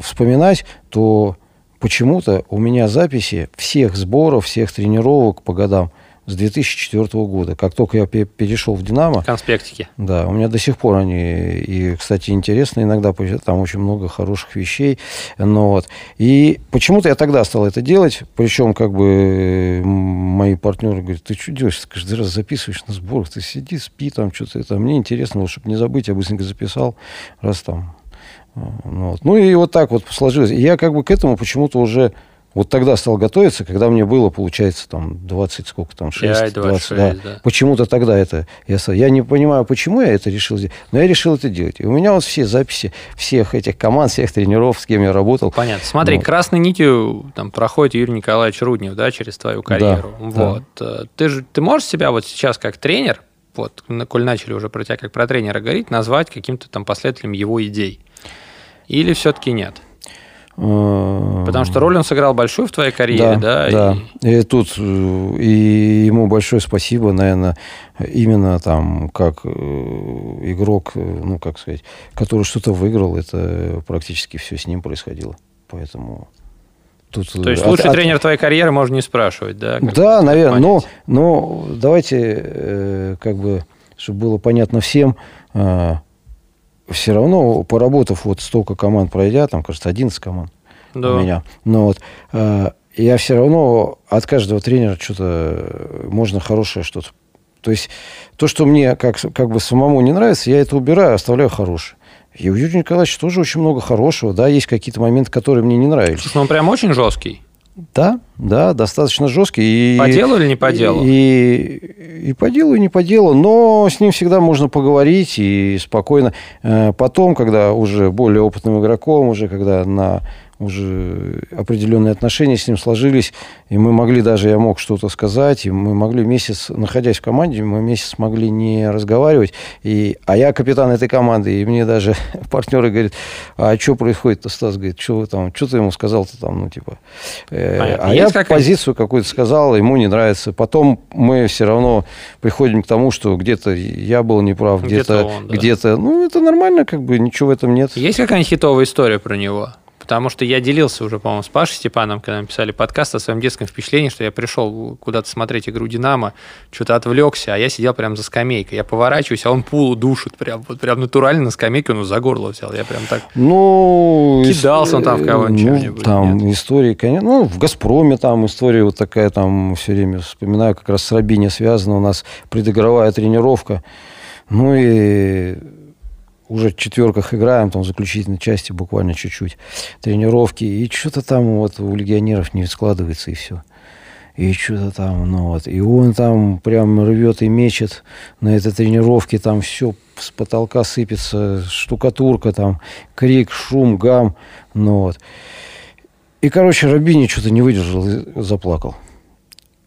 вспоминать, то почему-то у меня записи всех сборов, всех тренировок по годам с 2004 года. Как только я перешел в «Динамо». Конспектики. Да, у меня до сих пор они, и, кстати, интересно иногда, там очень много хороших вещей. Но вот. И почему-то я тогда стал это делать, причем как бы мои партнеры говорят, ты что делаешь, ты каждый раз записываешь на сборах, ты сиди, спи там, что-то это. Мне интересно, вот, чтобы не забыть, я быстренько записал, раз там ну, вот. ну и вот так вот сложилось. И я как бы к этому почему-то уже Вот тогда стал готовиться, когда мне было, получается, там 20, сколько там, 6, 5, 20, 26, да. да. Почему-то тогда это, я, я не понимаю, почему я это решил сделать, но я решил это делать. И у меня вот все записи всех этих команд, всех тренеров, с кем я работал. Понятно. Смотри, вот. красной нитью там проходит Юрий Николаевич Руднев, да, через твою карьеру. Да, вот. Да. Ты же, ты можешь себя вот сейчас как тренер, вот, коль начали уже про тебя как про тренера говорить, назвать каким-то там последователем его идей? Или все-таки нет? Потому что роль он сыграл большую в твоей карьере, да? Да, да. И... и тут э, и ему большое спасибо, наверное, именно там как э, игрок, э, ну, как сказать, который что-то выиграл, это практически все с ним происходило. Поэтому тут... То есть лучший от, тренер твоей карьеры можно не спрашивать, да? Да, наверное, но, но давайте как бы, чтобы было понятно всем, все равно, поработав вот столько команд пройдя, там, кажется, 11 команд да. у меня, но вот, э, я все равно от каждого тренера что-то э, можно хорошее что-то. То есть то, что мне как, как бы самому не нравится, я это убираю, оставляю хорошее. И у Юрия Николаевича тоже очень много хорошего, да, есть какие-то моменты, которые мне не нравились. Слушай, ну он прям очень жесткий. Да, да, достаточно жесткий. И, по делу или не по делу? И, и по делу, и не по делу, но с ним всегда можно поговорить и спокойно. Э, потом, когда уже более опытным игроком, уже когда на уже определенные отношения с ним сложились, и мы могли даже, я мог что-то сказать, и мы могли месяц, находясь в команде, мы месяц могли не разговаривать, и, а я капитан этой команды, и мне даже партнеры говорят, а что происходит-то, Стас, говорит, что вы там, что ты ему сказал-то там, ну, типа, э, а я какая позицию какую-то сказал, ему не нравится, потом мы все равно приходим к тому, что где-то я был неправ, где-то, где-то, да. где-то, ну, это нормально, как бы, ничего в этом нет. Есть какая-нибудь хитовая история про него? Потому что я делился уже, по-моему, с Пашей Степаном, когда мы писали подкаст о своем детском впечатлении, что я пришел куда-то смотреть игру «Динамо», что-то отвлекся, а я сидел прямо за скамейкой. Я поворачиваюсь, а он пулу душит прям, вот прям натурально на скамейке, он за горло взял. Я прям так ну, кидался он там в кого-нибудь. Ну, там нет? истории, конечно, ну, в «Газпроме» там история вот такая, там все время вспоминаю, как раз с Рабине связана у нас предыгровая тренировка. Ну и уже в четверках играем, там в заключительной части буквально чуть-чуть тренировки, и что-то там вот у легионеров не складывается, и все. И что-то там, ну вот, и он там прям рвет и мечет на этой тренировке, там все с потолка сыпется, штукатурка, там крик, шум, гам, ну вот. И, короче, Рабини что-то не выдержал и заплакал.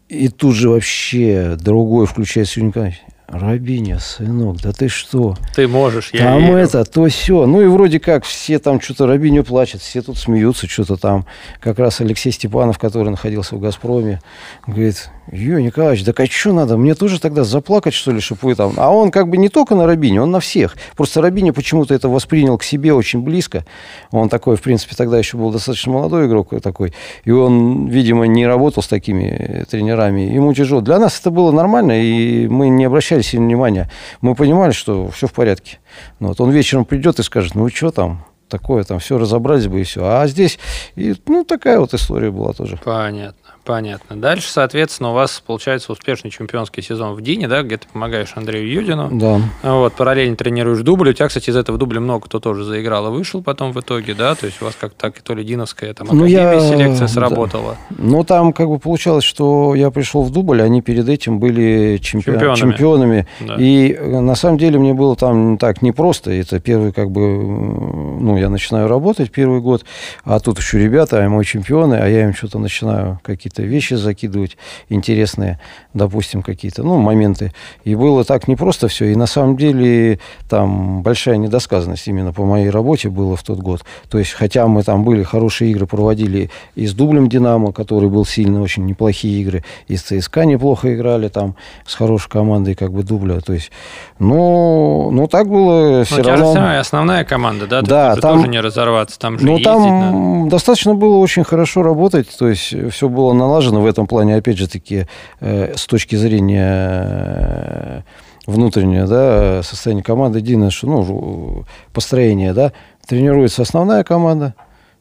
И тут же вообще другой включает Сюнька. Рабиня, сынок, да ты что? Ты можешь, я Там верю. это, то все. Ну и вроде как все там что-то Рабиню плачет, все тут смеются, что-то там. Как раз Алексей Степанов, который находился в «Газпроме», говорит, Ё, Николаевич, да а что надо? Мне тоже тогда заплакать, что ли, чтобы вы там... А он как бы не только на Рабине, он на всех. Просто Рабине почему-то это воспринял к себе очень близко. Он такой, в принципе, тогда еще был достаточно молодой игрок такой. И он, видимо, не работал с такими тренерами. Ему тяжело. Для нас это было нормально, и мы не обращали сильно внимания. Мы понимали, что все в порядке. Ну, вот он вечером придет и скажет, ну, что там? такое, там все разобрались бы и все. А здесь, и, ну, такая вот история была тоже. Понятно. Понятно. Дальше, соответственно, у вас получается успешный чемпионский сезон в Дине, да, где ты помогаешь Андрею Юдину. Да. Вот, параллельно тренируешь дубль. У тебя, кстати, из этого дубля много кто тоже заиграл и вышел потом в итоге, да? То есть у вас как так то ли Диновская там ну, я... селекция сработала. Да. Ну, там как бы получалось, что я пришел в дубль, они перед этим были чемпи... чемпионами. чемпионами. Да. И э, на самом деле мне было там так непросто. Это первый как бы, ну, я начинаю работать первый год, а тут еще ребята, а мои чемпионы, а я им что-то начинаю какие-то какие-то вещи закидывать интересные, допустим, какие-то, ну, моменты. И было так непросто все. И на самом деле там большая недосказанность именно по моей работе было в тот год. То есть, хотя мы там были, хорошие игры проводили и с дублем «Динамо», который был сильный, очень неплохие игры, и с ЦСКА неплохо играли там с хорошей командой как бы дубля. То есть, ну, ну так было все Но равно. Же основная команда, да? Да, Тут там... тоже не разорваться, там же Ну, там надо. достаточно было очень хорошо работать, то есть все было на налажено в этом плане, опять же таки, э, с точки зрения э, внутреннего да, состояния команды. Единое, что ну, построение, да, тренируется основная команда,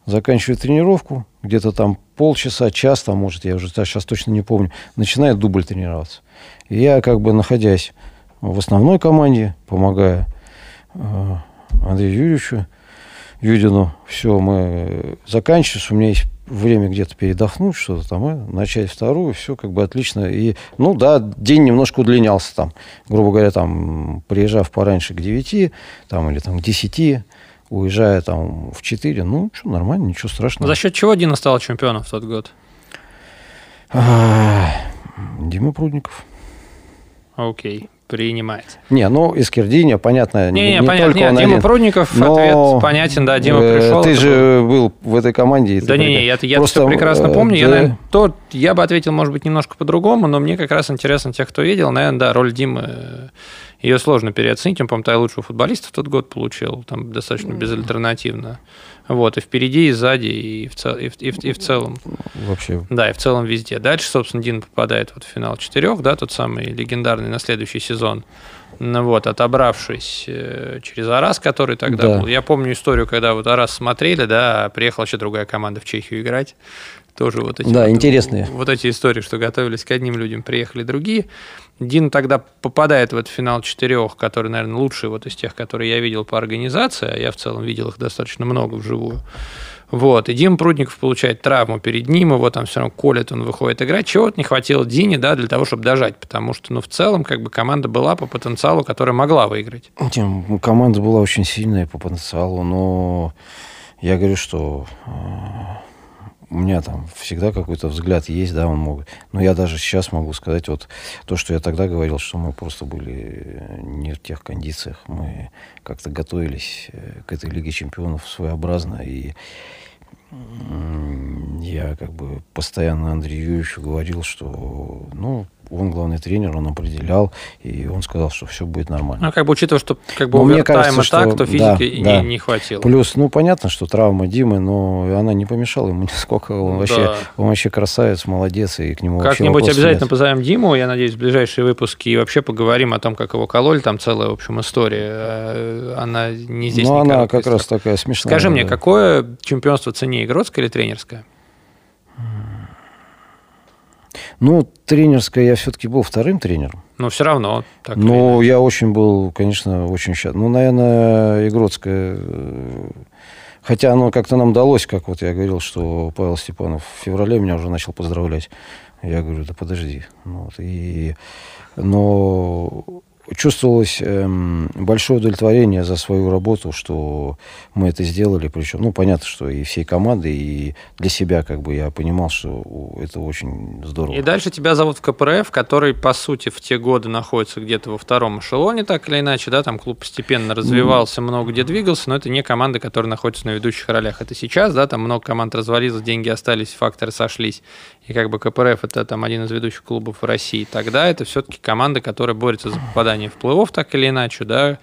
заканчивает тренировку, где-то там полчаса, час, там, может, я уже сейчас точно не помню, начинает дубль тренироваться. И я, как бы, находясь в основной команде, помогая э, Андрею Юрьевичу Юдину, все, мы заканчиваем, у меня есть время где-то передохнуть, что-то там, и начать вторую, все как бы отлично. И, ну да, день немножко удлинялся там, грубо говоря, там, приезжав пораньше к 9, там, или там к 10, уезжая там в 4, ну, что, нормально, ничего страшного. За счет чего Дина стал чемпионом в тот год? Дима Прудников. Окей принимать. Не, ну, Искердиня, понятно, не, не, не понятно, только нет, он Дима один. Прудников, но, ответ понятен, да, Дима э, пришел. Ты же был в этой команде. Да не, не, я, я Просто, все прекрасно помню. Да. Я, наверное, то, я бы ответил, может быть, немножко по-другому, но мне как раз интересно тех, кто видел. Наверное, да, роль Димы, э, ее сложно переоценить. Он, по-моему, лучшего футболиста в тот год получил, там достаточно безальтернативно. Вот, и впереди, и сзади, и в, цел, и в, и в, и в целом. Вообще. Да, и в целом везде. Дальше, собственно, Дин попадает вот в финал четырех, да, тот самый легендарный на следующий сезон. Ну вот, отобравшись э, через Арас, который тогда да. был. Я помню историю, когда вот Арас смотрели, да, приехала еще другая команда в Чехию играть. Тоже вот эти, да, вот, интересные. Вот эти истории, что готовились к одним людям, приехали другие. Дин тогда попадает в этот финал четырех, который, наверное, лучший вот из тех, которые я видел по организации, а я в целом видел их достаточно много вживую. Вот, и Дима Прудников получает травму перед ним, его там все равно колет, он выходит играть. Чего-то не хватило Дине, да, для того, чтобы дожать, потому что, ну, в целом, как бы команда была по потенциалу, которая могла выиграть. Тем, команда была очень сильная по потенциалу, но я говорю, что э, у меня там всегда какой-то взгляд есть, да, он мог. Но я даже сейчас могу сказать, вот то, что я тогда говорил, что мы просто были не в тех кондициях, мы как-то готовились э, к этой Лиге Чемпионов своеобразно, и я как бы постоянно Андрею Юрьевичу говорил, что, ну, он главный тренер, он определял, и он сказал, что все будет нормально. Ну, как бы учитывая, что как бы мне кажется, что, так, то физики да, не, не хватило. Плюс, ну, понятно, что травма Димы, но она не помешала ему нисколько. Он, да. вообще, он вообще красавец, молодец, и к нему Как-нибудь обязательно нет. позовем Диму, я надеюсь, в ближайшие выпуски, и вообще поговорим о том, как его кололи, там целая, в общем, история. Э, она не здесь, Ну, она как раз такая смешная. Скажи мне, какое чемпионство ценнее, игротское или тренерское? Ну, тренерская я все-таки был вторым тренером. Но все равно. Так ну, я очень был, конечно, очень счастлив. Ну, наверное, Игротская... Э, хотя оно как-то нам далось, как вот я говорил, что Павел Степанов в феврале меня уже начал поздравлять. Я говорю, да подожди. Ну вот, и, но чувствовалось эм, большое удовлетворение за свою работу, что мы это сделали. Причем, ну, понятно, что и всей команды, и для себя, как бы, я понимал, что это очень здорово. И дальше тебя зовут в КПРФ, который, по сути, в те годы находится где-то во втором эшелоне, так или иначе, да, там клуб постепенно развивался, mm. много где двигался, но это не команда, которая находится на ведущих ролях. Это сейчас, да, там много команд развалилось, деньги остались, факторы сошлись и как бы КПРФ это там один из ведущих клубов в России, тогда это все-таки команда, которая борется за попадание в плей-офф так или иначе, да,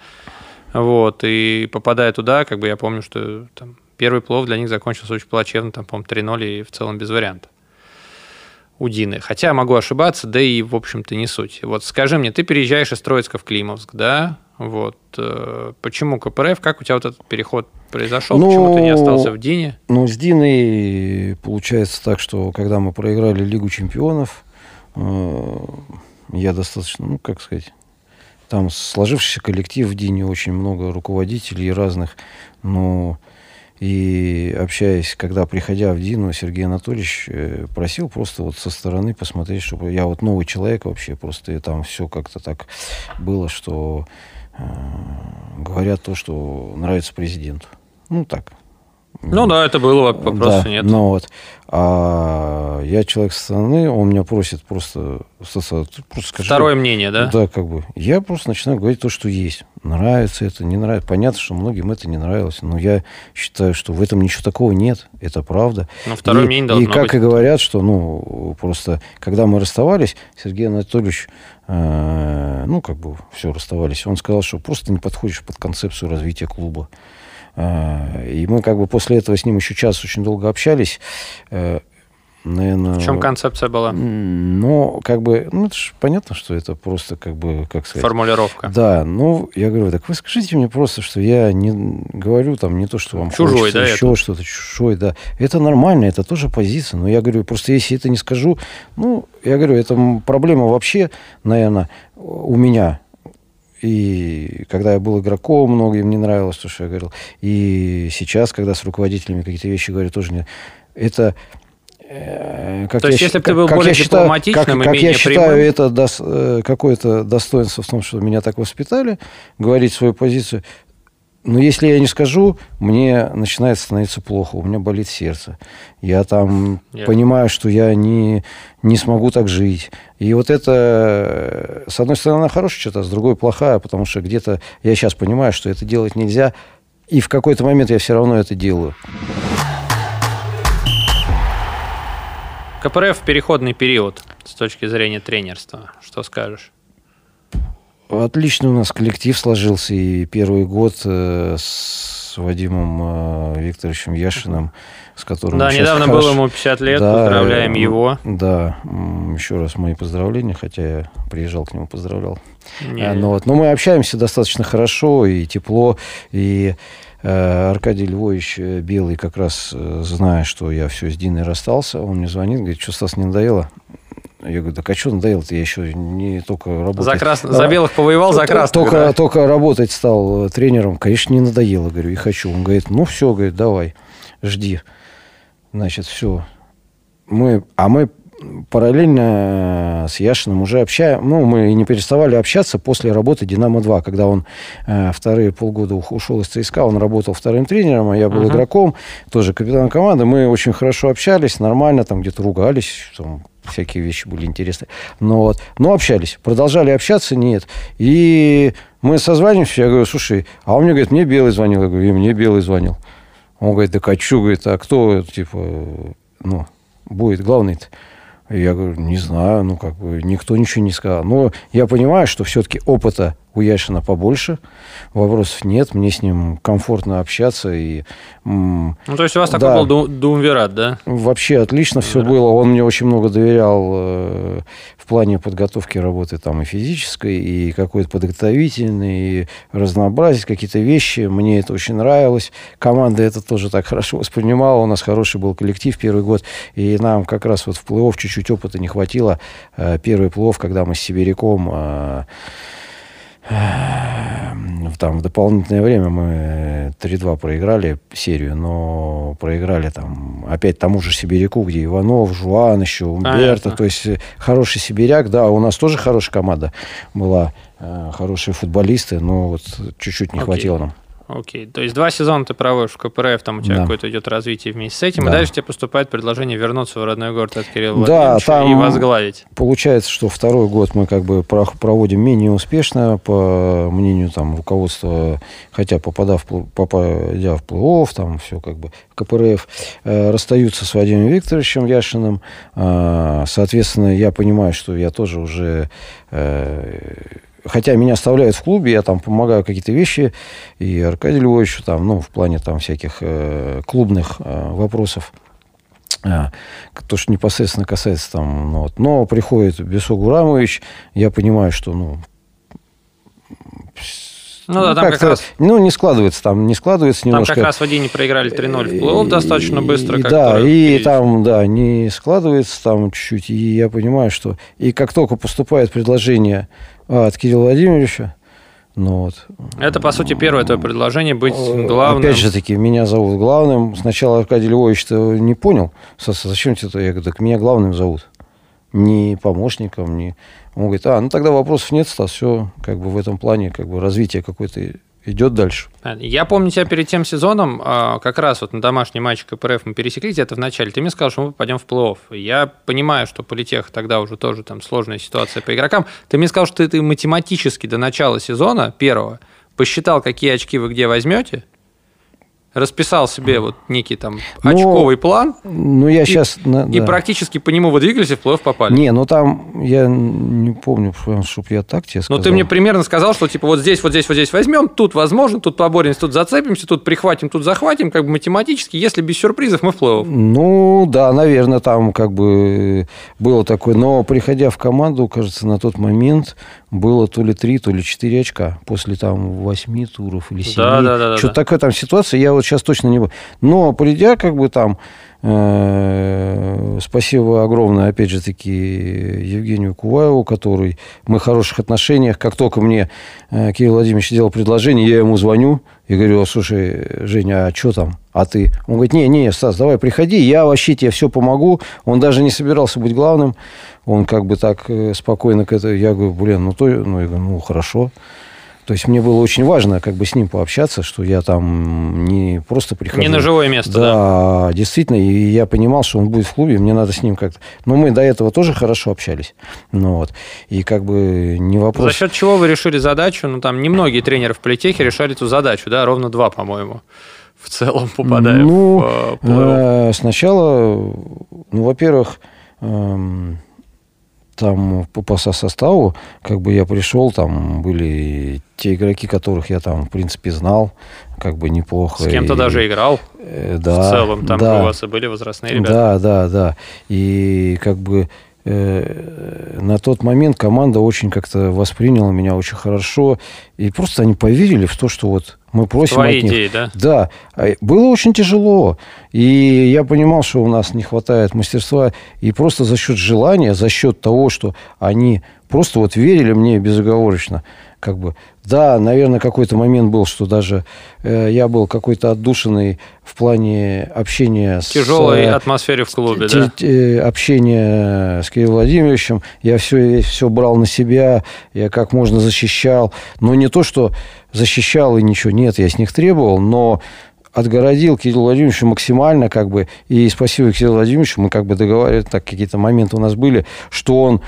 вот, и попадая туда, как бы я помню, что там первый плей для них закончился очень плачевно, там, по-моему, 3-0 и в целом без вариантов у Дины. Хотя могу ошибаться, да и, в общем-то, не суть. Вот скажи мне, ты переезжаешь из Троицка в Климовск, да? Вот. Э, почему КПРФ? Как у тебя вот этот переход произошел? Ну, Почему ты не остался в Дине? Ну, с Диной получается так, что когда мы проиграли Лигу чемпионов, э, я достаточно, ну, как сказать, там сложившийся коллектив в Дине, очень много руководителей разных, но и общаясь, когда приходя в Дину, Сергей Анатольевич э, просил просто вот со стороны посмотреть, чтобы я вот новый человек вообще, просто и там все как-то так было, что Э, говорят то, что нравится президенту. Ну, так. Ну да, это было, вопроса да, нет. Ну вот. А я человек со стороны, он меня просит просто, просто скажи. Второе мнение, да? Да, как бы. Я просто начинаю говорить то, что есть. Нравится это, не нравится. Понятно, что многим это не нравилось, но я считаю, что в этом ничего такого нет. Это правда. Но второе и, мнение должно И как быть. и говорят, что, ну, просто, когда мы расставались, Сергей Анатольевич Э, ну, как бы все расставались. Он сказал, что просто не подходишь под концепцию развития клуба. Э, и мы как бы после этого с ним еще час очень долго общались. Э, наверное... В чем концепция была? Ну, как бы, ну, это же понятно, что это просто, как бы, как сказать... Формулировка. Да, ну, я говорю, так вы скажите мне просто, что я не говорю там не то, что вам чужой, хочется, да, еще что-то чужой, да. Это нормально, это тоже позиция, но я говорю, просто если это не скажу, ну, я говорю, это проблема вообще, наверное, у меня, и когда я был игроком, многим не нравилось то, что я говорил. И сейчас, когда с руководителями какие-то вещи говорю, тоже не... Это Э, как То есть, если бы ты был более я считаю, дипломатичным как, и как менее я считаю, прямым... это дос, э, какое-то достоинство в том, что меня так воспитали, говорить свою позицию. Но если я не скажу, мне начинает становиться плохо, у меня болит сердце. Я там я... понимаю, что я не, не смогу так жить. И вот это, с одной стороны, хорошая черта, с другой плохая, потому что где-то я сейчас понимаю, что это делать нельзя, и в какой-то момент я все равно это делаю. КПРФ – переходный период с точки зрения тренерства. Что скажешь? Отлично у нас коллектив сложился, и первый год э, с Вадимом э, Викторовичем Яшиным, с которым... Да, недавно хорошо... было ему 50 лет, да, поздравляем его. Да, еще раз мои поздравления, хотя я приезжал к нему, поздравлял. Не. Ну, вот. Но мы общаемся достаточно хорошо и тепло, и э, Аркадий Львович Белый как раз, зная, что я все с Диной расстался, он мне звонит, говорит, что, Стас, не надоело? Я говорю, так а что надоело-то? Я еще не только работать. За, крас... за белых повоевал, за красных. Только, да? только работать стал тренером. Конечно, не надоело, говорю, и хочу. Он говорит, ну все, говорит, давай, жди. Значит, все. Мы, а мы параллельно с Яшиным уже общаем, ну, мы не переставали общаться после работы «Динамо-2», когда он э, вторые полгода ушел из ЦСКА, он работал вторым тренером, а я был uh-huh. игроком, тоже капитан команды, мы очень хорошо общались, нормально, там где-то ругались, там, всякие вещи были интересные. Но, вот, но общались. Продолжали общаться, нет. И мы созваниваемся, я говорю, слушай, а он мне говорит, мне Белый звонил. Я говорю, и мне Белый звонил. Он говорит, да хочу, говорит, а кто, типа, ну, будет главный-то? Я говорю, не знаю, ну, как бы, никто ничего не сказал. Но я понимаю, что все-таки опыта у Яшина побольше, вопросов нет, мне с ним комфортно общаться. И, ну, то есть у вас да, такой был дуумвират, да? Вообще отлично все было. Он мне очень много доверял э, в плане подготовки работы там и физической, и какой-то подготовительной, и разнообразить какие-то вещи. Мне это очень нравилось. Команда это тоже так хорошо воспринимала. У нас хороший был коллектив первый год, и нам как раз вот в плей-офф чуть-чуть опыта не хватило. Э, первый плей-офф, когда мы с Сибиряком э, там в дополнительное время мы 3-2 проиграли серию, но проиграли там опять тому же Сибиряку, где Иванов, Жуан еще, Умберто. То есть э, хороший сибиряк, да, у нас тоже хорошая команда была, э, хорошие футболисты, но вот чуть-чуть не okay. хватило нам. Окей. То есть два сезона ты проводишь в КПРФ, там у тебя да. какое-то идет развитие вместе с этим, да. и дальше тебе поступает предложение вернуться в родной город от Кирилла да, там и возглавить. Получается, что второй год мы как бы проводим менее успешно, по мнению там руководства, хотя попадав, попадя в плей-офф, там все как бы КПРФ, э, расстаются с Вадимом Викторовичем Яшиным. Э, соответственно, я понимаю, что я тоже уже э, хотя меня оставляют в клубе, я там помогаю какие-то вещи, и Аркадию Львовичу там, ну, в плане там всяких э, клубных э, вопросов, э, то, что непосредственно касается там, ну, вот. но приходит Бесок Гурамович, я понимаю, что, ну, ну, да, ну, там как раз... Ну, не складывается там, не складывается немножко. Там как раз в Одине проиграли 3-0 в плей достаточно быстро. Да, и там, да, не складывается там чуть-чуть. И я понимаю, что... И как только поступает предложение а, от Кирилла Владимировича. Ну, вот. Это, по сути, первое твое предложение быть главным. Опять же таки, меня зовут главным. Сначала Аркадий Львович не понял, зачем тебе это. Я говорю, так меня главным зовут. Не помощником, не... Он говорит, а, ну тогда вопросов нет, Стас, все, как бы в этом плане, как бы развитие какое-то идет дальше. Я помню тебя перед тем сезоном, а, как раз вот на домашний матч КПРФ мы пересеклись где-то в начале. Ты мне сказал, что мы пойдем в плей-офф. Я понимаю, что политех тогда уже тоже там сложная ситуация по игрокам. Ты мне сказал, что ты математически до начала сезона первого посчитал, какие очки вы где возьмете, расписал себе вот некий там ну, очковый план. Ну, я и, сейчас... И да. практически по нему вы двигались и в плей попали. Не, ну там я не помню, чтобы я так тебе сказал. Но ты мне примерно сказал, что типа вот здесь, вот здесь, вот здесь возьмем, тут возможно, тут поборемся, тут зацепимся, тут прихватим, тут захватим, как бы математически, если без сюрпризов мы в плей Ну, да, наверное, там как бы было такое. Но приходя в команду, кажется, на тот момент было то ли три, то ли четыре очка после там восьми туров или семи. Да, да, да. Что-то да. такая там ситуация, я вот сейчас точно не... Но придя как бы там Э, спасибо огромное, опять же таки, Евгению Куваеву, который мы в хороших отношениях. Как только мне э, Кирилл Владимирович сделал предложение, я ему звоню и говорю, слушай, Женя, а что там? А ты? Он говорит, не, не, Стас, давай приходи, я вообще тебе все помогу. Он даже не собирался быть главным. Он как бы так э, спокойно к этому. Я говорю, блин, ну то, ну, я говорю, ну хорошо. То есть мне было очень важно как бы с ним пообщаться, что я там не просто прихожу. Не на живое место, да. Да, действительно. И я понимал, что он будет в клубе, мне надо с ним как-то... Но мы до этого тоже хорошо общались. Ну, вот. И как бы не вопрос... За счет чего вы решили задачу? Ну, там немногие тренеры в политехе решали эту задачу, да? Ровно два, по-моему в целом попадаем ну, в э, Сначала, ну, во-первых, эм, там по, по составу, как бы я пришел, там были те игроки, которых я там, в принципе, знал, как бы неплохо. С кем-то и, даже играл. Э, да. В целом, там да, у вас и были возрастные ребята. Да, да, да. И как бы на тот момент команда очень как-то восприняла меня очень хорошо. И просто они поверили в то, что вот мы просим Твои от них. идеи, да? Да. А было очень тяжело. И я понимал, что у нас не хватает мастерства. И просто за счет желания, за счет того, что они просто вот верили мне безоговорочно, как бы, да, наверное, какой-то момент был, что даже э, я был какой-то отдушенный в плане общения с... Тяжелой э, атмосфере в клубе, да? Т- общение с Кириллом Владимировичем. Я все, все брал на себя, я как можно защищал. Но не то, что защищал и ничего. Нет, я с них требовал, но отгородил Кирилла Владимировича максимально, как бы, и спасибо Кириллу Владимировичу, мы как бы договаривались, так какие-то моменты у нас были, что он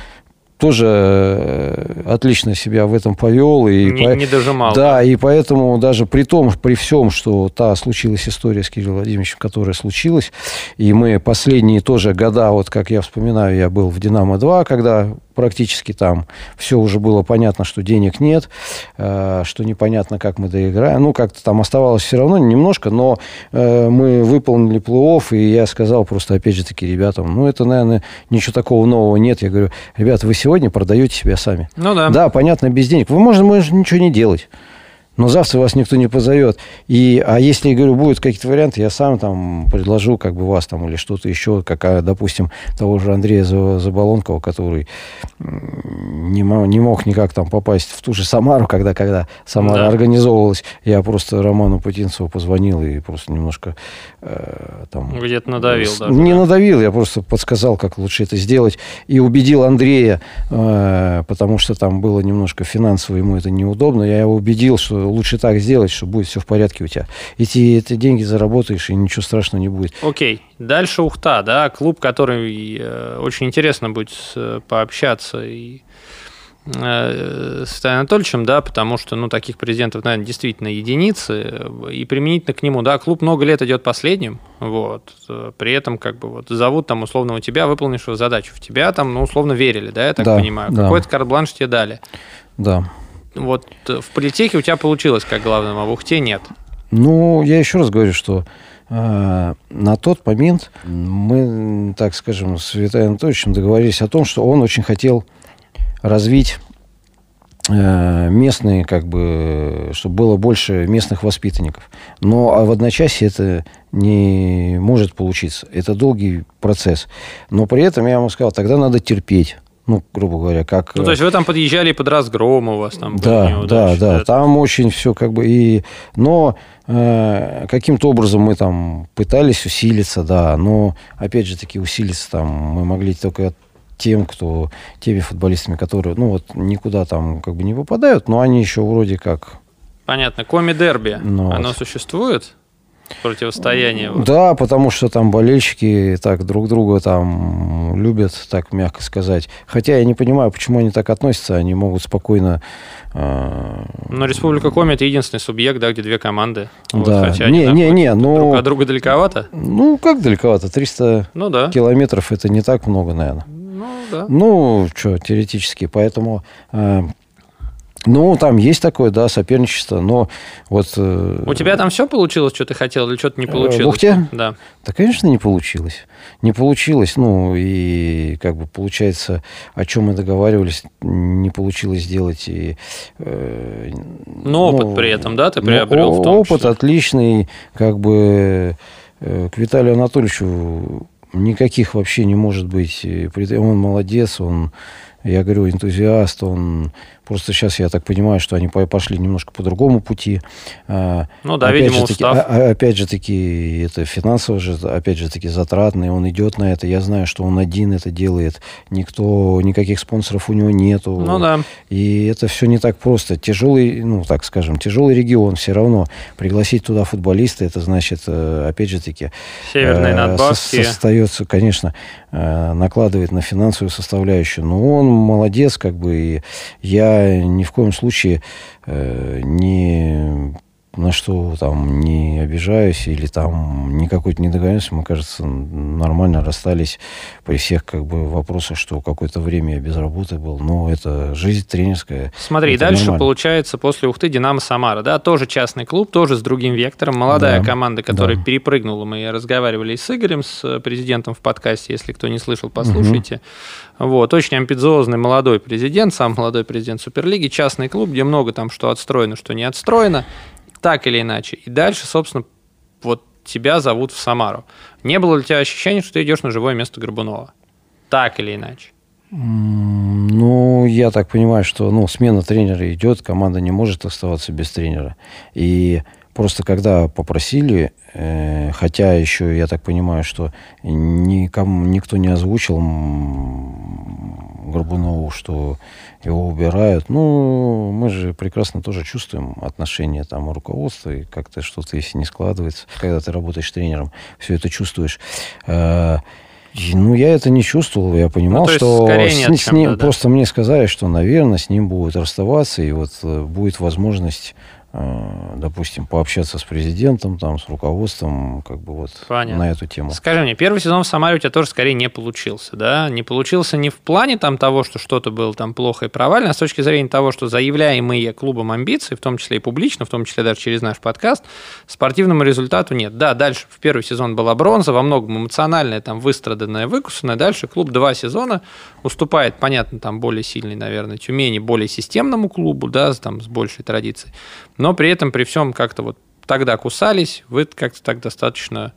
тоже э, отлично себя в этом повел. И не, по... не дожимал. Да, и поэтому даже при том, при всем, что та случилась история с Кириллом Владимировичем, которая случилась, и мы последние тоже года, вот как я вспоминаю, я был в «Динамо-2», когда практически там все уже было понятно, что денег нет, э, что непонятно, как мы доиграем. Ну, как-то там оставалось все равно немножко, но э, мы выполнили плей-офф, и я сказал просто, опять же таки, ребятам, ну, это, наверное, ничего такого нового нет. Я говорю, ребята, вы сегодня продаете себя сами. Ну, да. Да, понятно, без денег. Вы, можно, можете ничего не делать но завтра вас никто не позовет. И, а если, говорю, будут какие-то варианты, я сам там предложу как бы вас там или что-то еще, как, а, допустим, того же Андрея Заболонкова, который не, не мог никак там попасть в ту же Самару, когда, когда Самара да. организовывалась. Я просто Роману Путинцеву позвонил и просто немножко э, там... Где-то надавил даже. Не да? надавил, я просто подсказал, как лучше это сделать. И убедил Андрея, э, потому что там было немножко финансово ему это неудобно. Я его убедил, что лучше так сделать, что будет все в порядке у тебя. Эти, эти деньги заработаешь, и ничего страшного не будет. Окей. Дальше Ухта, да, клуб, который э, очень интересно будет э, пообщаться и э, с Виталием Анатольевичем, да, потому что, ну, таких президентов, наверное, действительно единицы, и применительно к нему, да, клуб много лет идет последним, вот, при этом, как бы, вот, зовут там, условно, у тебя выполнившего задачу, в тебя там, ну, условно, верили, да, я так да, понимаю, да. какой-то карт-бланш тебе дали. Да вот э, в политехе у тебя получилось как главным, а в Ухте нет. Ну, я еще раз говорю, что э, на тот момент мы, так скажем, с Виталием Анатольевичем договорились о том, что он очень хотел развить э, местные, как бы, чтобы было больше местных воспитанников. Но а в одночасье это не может получиться. Это долгий процесс. Но при этом я ему сказал, тогда надо терпеть ну, грубо говоря, как... Ну, то есть вы там подъезжали под разгром у вас там Да, неудачи, да, да, да, там очень все как бы и... Но э, каким-то образом мы там пытались усилиться, да, но, опять же таки, усилиться там мы могли только тем, кто, теми футболистами, которые, ну, вот, никуда там как бы не попадают, но они еще вроде как... Понятно. Коми-дерби, ну, оно вот. существует? Противостояние. Да, потому что там болельщики так друг друга там любят, так мягко сказать. Хотя я не понимаю, почему они так относятся. Они могут спокойно... Э... Но Республика Коми это единственный субъект, да, где две команды. Да. Вот, хотя не, не, не, ну... Друг от друга далековато? Ну, как далековато? 300 ну, да. километров это не так много, наверное. Ну, да. Ну, что, теоретически. Поэтому... Э, Ну, там есть такое, да, соперничество, но вот... Э, У тебя там все получилось, что ты хотел, или что-то не получилось? В Ухте? Да. Да, конечно, не получилось. Не получилось, ну, и как бы получается, о чем мы договаривались, не получилось сделать. И, э, но опыт ну, при этом, да, ты приобрел в том Опыт числе. отличный, как бы э, к Виталию Анатольевичу никаких вообще не может быть. Он молодец, он, я говорю, энтузиаст, он Просто сейчас я так понимаю, что они пошли немножко по другому пути. А, ну да, опять видимо, же, таки, а, а, опять же таки, это финансово же, опять же таки, затратный, он идет на это. Я знаю, что он один это делает. Никто, никаких спонсоров у него нету. Ну да. И это все не так просто. Тяжелый, ну так скажем, тяжелый регион все равно. Пригласить туда футболиста, это значит, э, опять же таки... Северные э, надбавки. Остается, конечно, э, накладывает на финансовую составляющую. Но он молодец, как бы, и я ни в коем случае э, не на что там не обижаюсь или там ни какой-то недоговоренности, мы, кажется, нормально расстались при всех как бы вопросах, что какое-то время я без работы был. Но это жизнь тренерская. Смотри, и дальше нормально. получается после Ухты Динамо Самара, да, тоже частный клуб, тоже с другим вектором, молодая да, команда, которая да. перепрыгнула. Мы разговаривали с Игорем, с президентом в подкасте, если кто не слышал, послушайте. Угу. Вот, очень амбициозный молодой президент, сам молодой президент Суперлиги, частный клуб, где много там что отстроено, что не отстроено, так или иначе. И дальше, собственно, вот тебя зовут в Самару. Не было ли у тебя ощущения, что ты идешь на живое место Горбунова? Так или иначе? Ну, я так понимаю, что ну, смена тренера идет, команда не может оставаться без тренера. И просто когда попросили, э, хотя еще я так понимаю, что никому, никто не озвучил Горбунову, что его убирают. Ну, мы же прекрасно тоже чувствуем отношения там руководства, и как-то что-то, если не складывается, когда ты работаешь тренером, все это чувствуешь. Э, ну, я это не чувствовал, я понимал, ну, что с, с ним да, просто мне сказали, что, наверное, с ним будут расставаться, и вот э, будет возможность допустим, пообщаться с президентом, там, с руководством, как бы вот Понятно. на эту тему. Скажи мне, первый сезон в Самаре у тебя тоже скорее не получился, да? Не получился не в плане там того, что что-то было там плохо и провально, а с точки зрения того, что заявляемые клубом амбиции, в том числе и публично, в том числе даже через наш подкаст, спортивному результату нет. Да, дальше в первый сезон была бронза, во многом эмоциональная, там, выстраданная, выкусанная. Дальше клуб два сезона уступает, понятно, там, более сильный, наверное, Тюмени, более системному клубу, да, там, с большей традицией. Но при этом, при всем, как-то вот тогда кусались, вы как-то так достаточно...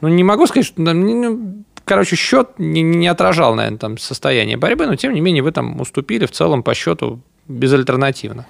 Ну, не могу сказать, что... Ну, короче, счет не, не отражал, наверное, там состояние борьбы, но, тем не менее, вы там уступили в целом по счету безальтернативно.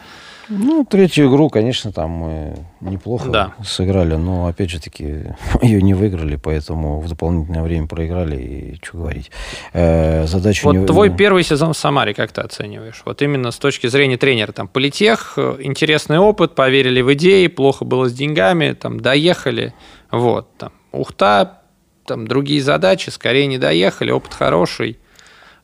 Ну, третью игру, конечно, там мы неплохо да. сыграли, но, опять же таки, ее не выиграли, поэтому в дополнительное время проиграли, и что говорить. Э, задачу вот не... твой первый сезон в Самаре как ты оцениваешь? Вот именно с точки зрения тренера. Там политех, интересный опыт, поверили в идеи, плохо было с деньгами, там доехали, вот, там, Ухта, там другие задачи, скорее не доехали, опыт хороший.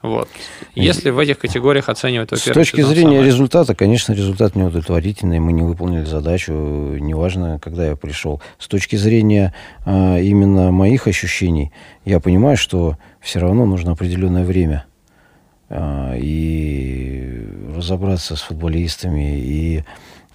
Вот. Если в этих категориях оценивать, С точки зрения самое... результата, конечно, результат неудовлетворительный. Мы не выполнили задачу, неважно, когда я пришел. С точки зрения а, именно моих ощущений, я понимаю, что все равно нужно определенное время а, и разобраться с футболистами и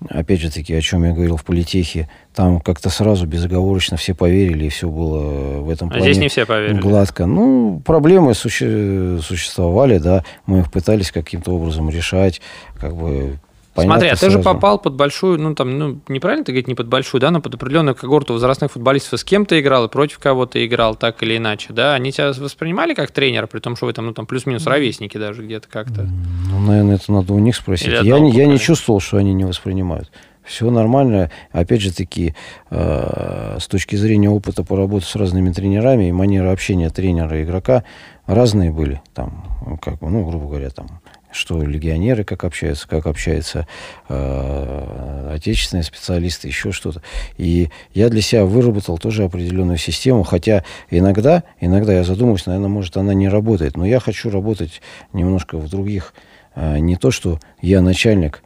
опять же таки, о чем я говорил в политехе, там как-то сразу безоговорочно все поверили, и все было в этом плане а здесь не все поверили. гладко. Ну, проблемы суще- существовали, да, мы их пытались каким-то образом решать, как бы Понятно Смотри, а ты же попал под большую, ну там, ну неправильно ты говорить не под большую, да, но под определенную когорту возрастных футболистов. С кем ты играл и против кого ты играл, так или иначе, да? Они тебя воспринимали как тренера, при том, что вы там, ну там плюс-минус ровесники даже где-то как-то. Ну, наверное, это надо у них спросить. я, не, я не чувствовал, что они не воспринимают. Все нормально. Опять же таки, э, с точки зрения опыта поработать с разными тренерами и манеры общения тренера и игрока разные были. Там, как, ну, грубо говоря, там что легионеры как общаются, как общаются э, отечественные специалисты, еще что-то. И я для себя выработал тоже определенную систему, хотя иногда, иногда я задумываюсь, наверное, может, она не работает, но я хочу работать немножко в других, э, не то, что я начальник,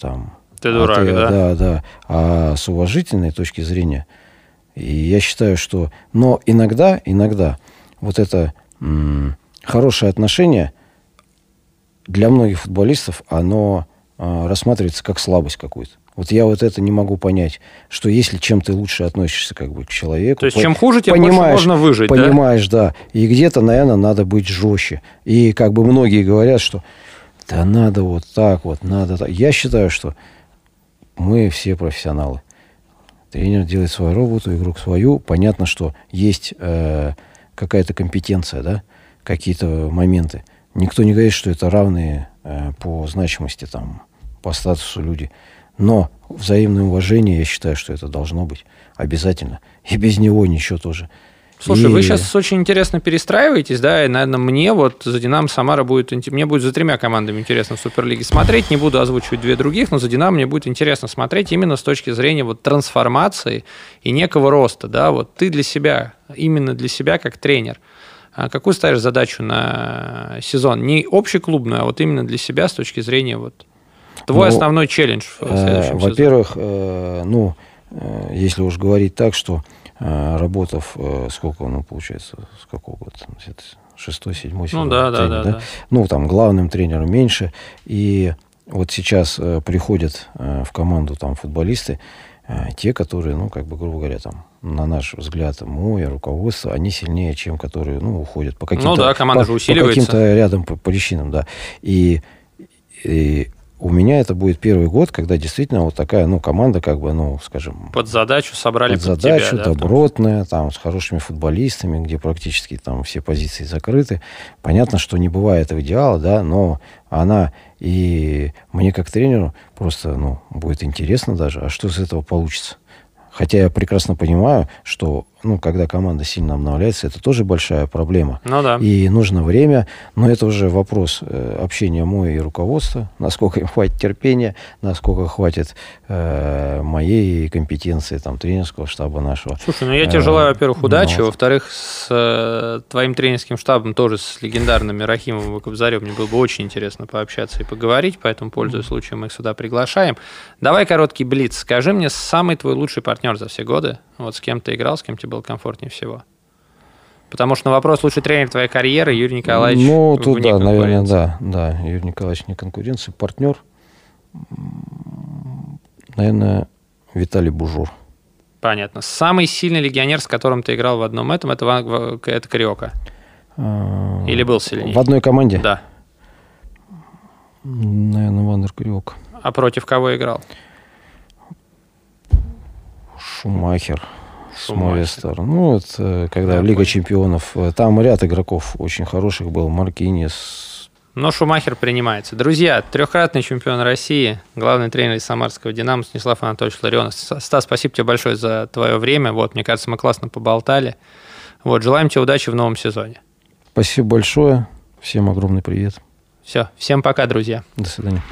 там... Ты дурак, а ты, да? Да, да, а с уважительной точки зрения. И я считаю, что... Но иногда, иногда вот это м- хорошее отношение – для многих футболистов оно а, рассматривается как слабость какую-то. Вот я вот это не могу понять, что если чем ты лучше относишься как бы к человеку... То есть, чем хуже, тем больше можно выжить, Понимаешь, да? да. И где-то, наверное, надо быть жестче. И как бы многие говорят, что да надо вот так вот, надо так. Я считаю, что мы все профессионалы. Тренер делает свою работу, игрок свою. Понятно, что есть э, какая-то компетенция, да, какие-то моменты. Никто не говорит, что это равные э, по значимости, там, по статусу люди. Но взаимное уважение, я считаю, что это должно быть обязательно. И без него ничего тоже. Слушай, и... вы сейчас очень интересно перестраиваетесь, да, и, наверное, мне вот за Динамо Самара будет, мне будет за тремя командами интересно в Суперлиге смотреть, не буду озвучивать две других, но за Динамо мне будет интересно смотреть именно с точки зрения вот трансформации и некого роста, да, вот ты для себя, именно для себя как тренер, какую ставишь задачу на сезон? Не общеклубную, а вот именно для себя с точки зрения вот Твой ну, основной челлендж в э, следующем Во-первых, э, ну, э, если уж говорить так, что э, работав, э, сколько, ну, получается, с какого года? Шестой, седьмой сезон. Ну, да, тренер, да, да, да. Ну, там, главным тренером меньше. И вот сейчас э, приходят э, в команду там футболисты, э, те, которые, ну, как бы, грубо говоря, там, на наш взгляд, мой руководство, они сильнее, чем которые, ну, уходят по каким-то... Ну да, команда по, же усиливается. По каким-то рядом по, по причинам, да. И, и у меня это будет первый год, когда действительно вот такая, ну, команда, как бы, ну, скажем... Под задачу собрали под, под задачу, тебя, да, добротная, там, с хорошими футболистами, где практически там все позиции закрыты. Понятно, что не бывает этого идеала, да, но она и мне как тренеру просто, ну, будет интересно даже, а что из этого получится. Хотя я прекрасно понимаю, что ну, когда команда сильно обновляется, это тоже большая проблема. Ну да. И нужно время, но это уже вопрос э, общения мой и руководства, насколько им хватит терпения, насколько хватит э, моей компетенции, там, тренерского штаба нашего. Слушай, ну я тебе э, желаю, во-первых, удачи, ну, во-вторых, с э, твоим тренерским штабом, тоже с легендарным Рахимом и Кобзарем, мне было бы очень интересно пообщаться и поговорить, поэтому, пользуясь случаем, мы их сюда приглашаем. Давай короткий блиц. Скажи мне, самый твой лучший партнер за все годы, вот с кем ты играл, с кем тебе было комфортнее всего? Потому что на вопрос лучший тренер твоей карьеры Юрий Николаевич Ну, тут да, наверное, да, да. Юрий Николаевич не конкуренция, партнер. Наверное, Виталий Бужур. Понятно. Самый сильный легионер, с которым ты играл в одном этом, это, это Кариока? А, Или был сильнее? В одной команде? Да. Наверное, Вандер Кариока. А против кого играл? Шумахер. Смолестер. Ну, это когда да, Лига понял. чемпионов. Э, там ряд игроков очень хороших был. Маркинис. Но Шумахер принимается. Друзья, трехкратный чемпион России, главный тренер из Самарского «Динамо» Станислав Анатольевич Ларионов. Стас, спасибо тебе большое за твое время. Вот, мне кажется, мы классно поболтали. Вот, желаем тебе удачи в новом сезоне. Спасибо большое. Всем огромный привет. Все, всем пока, друзья. До свидания.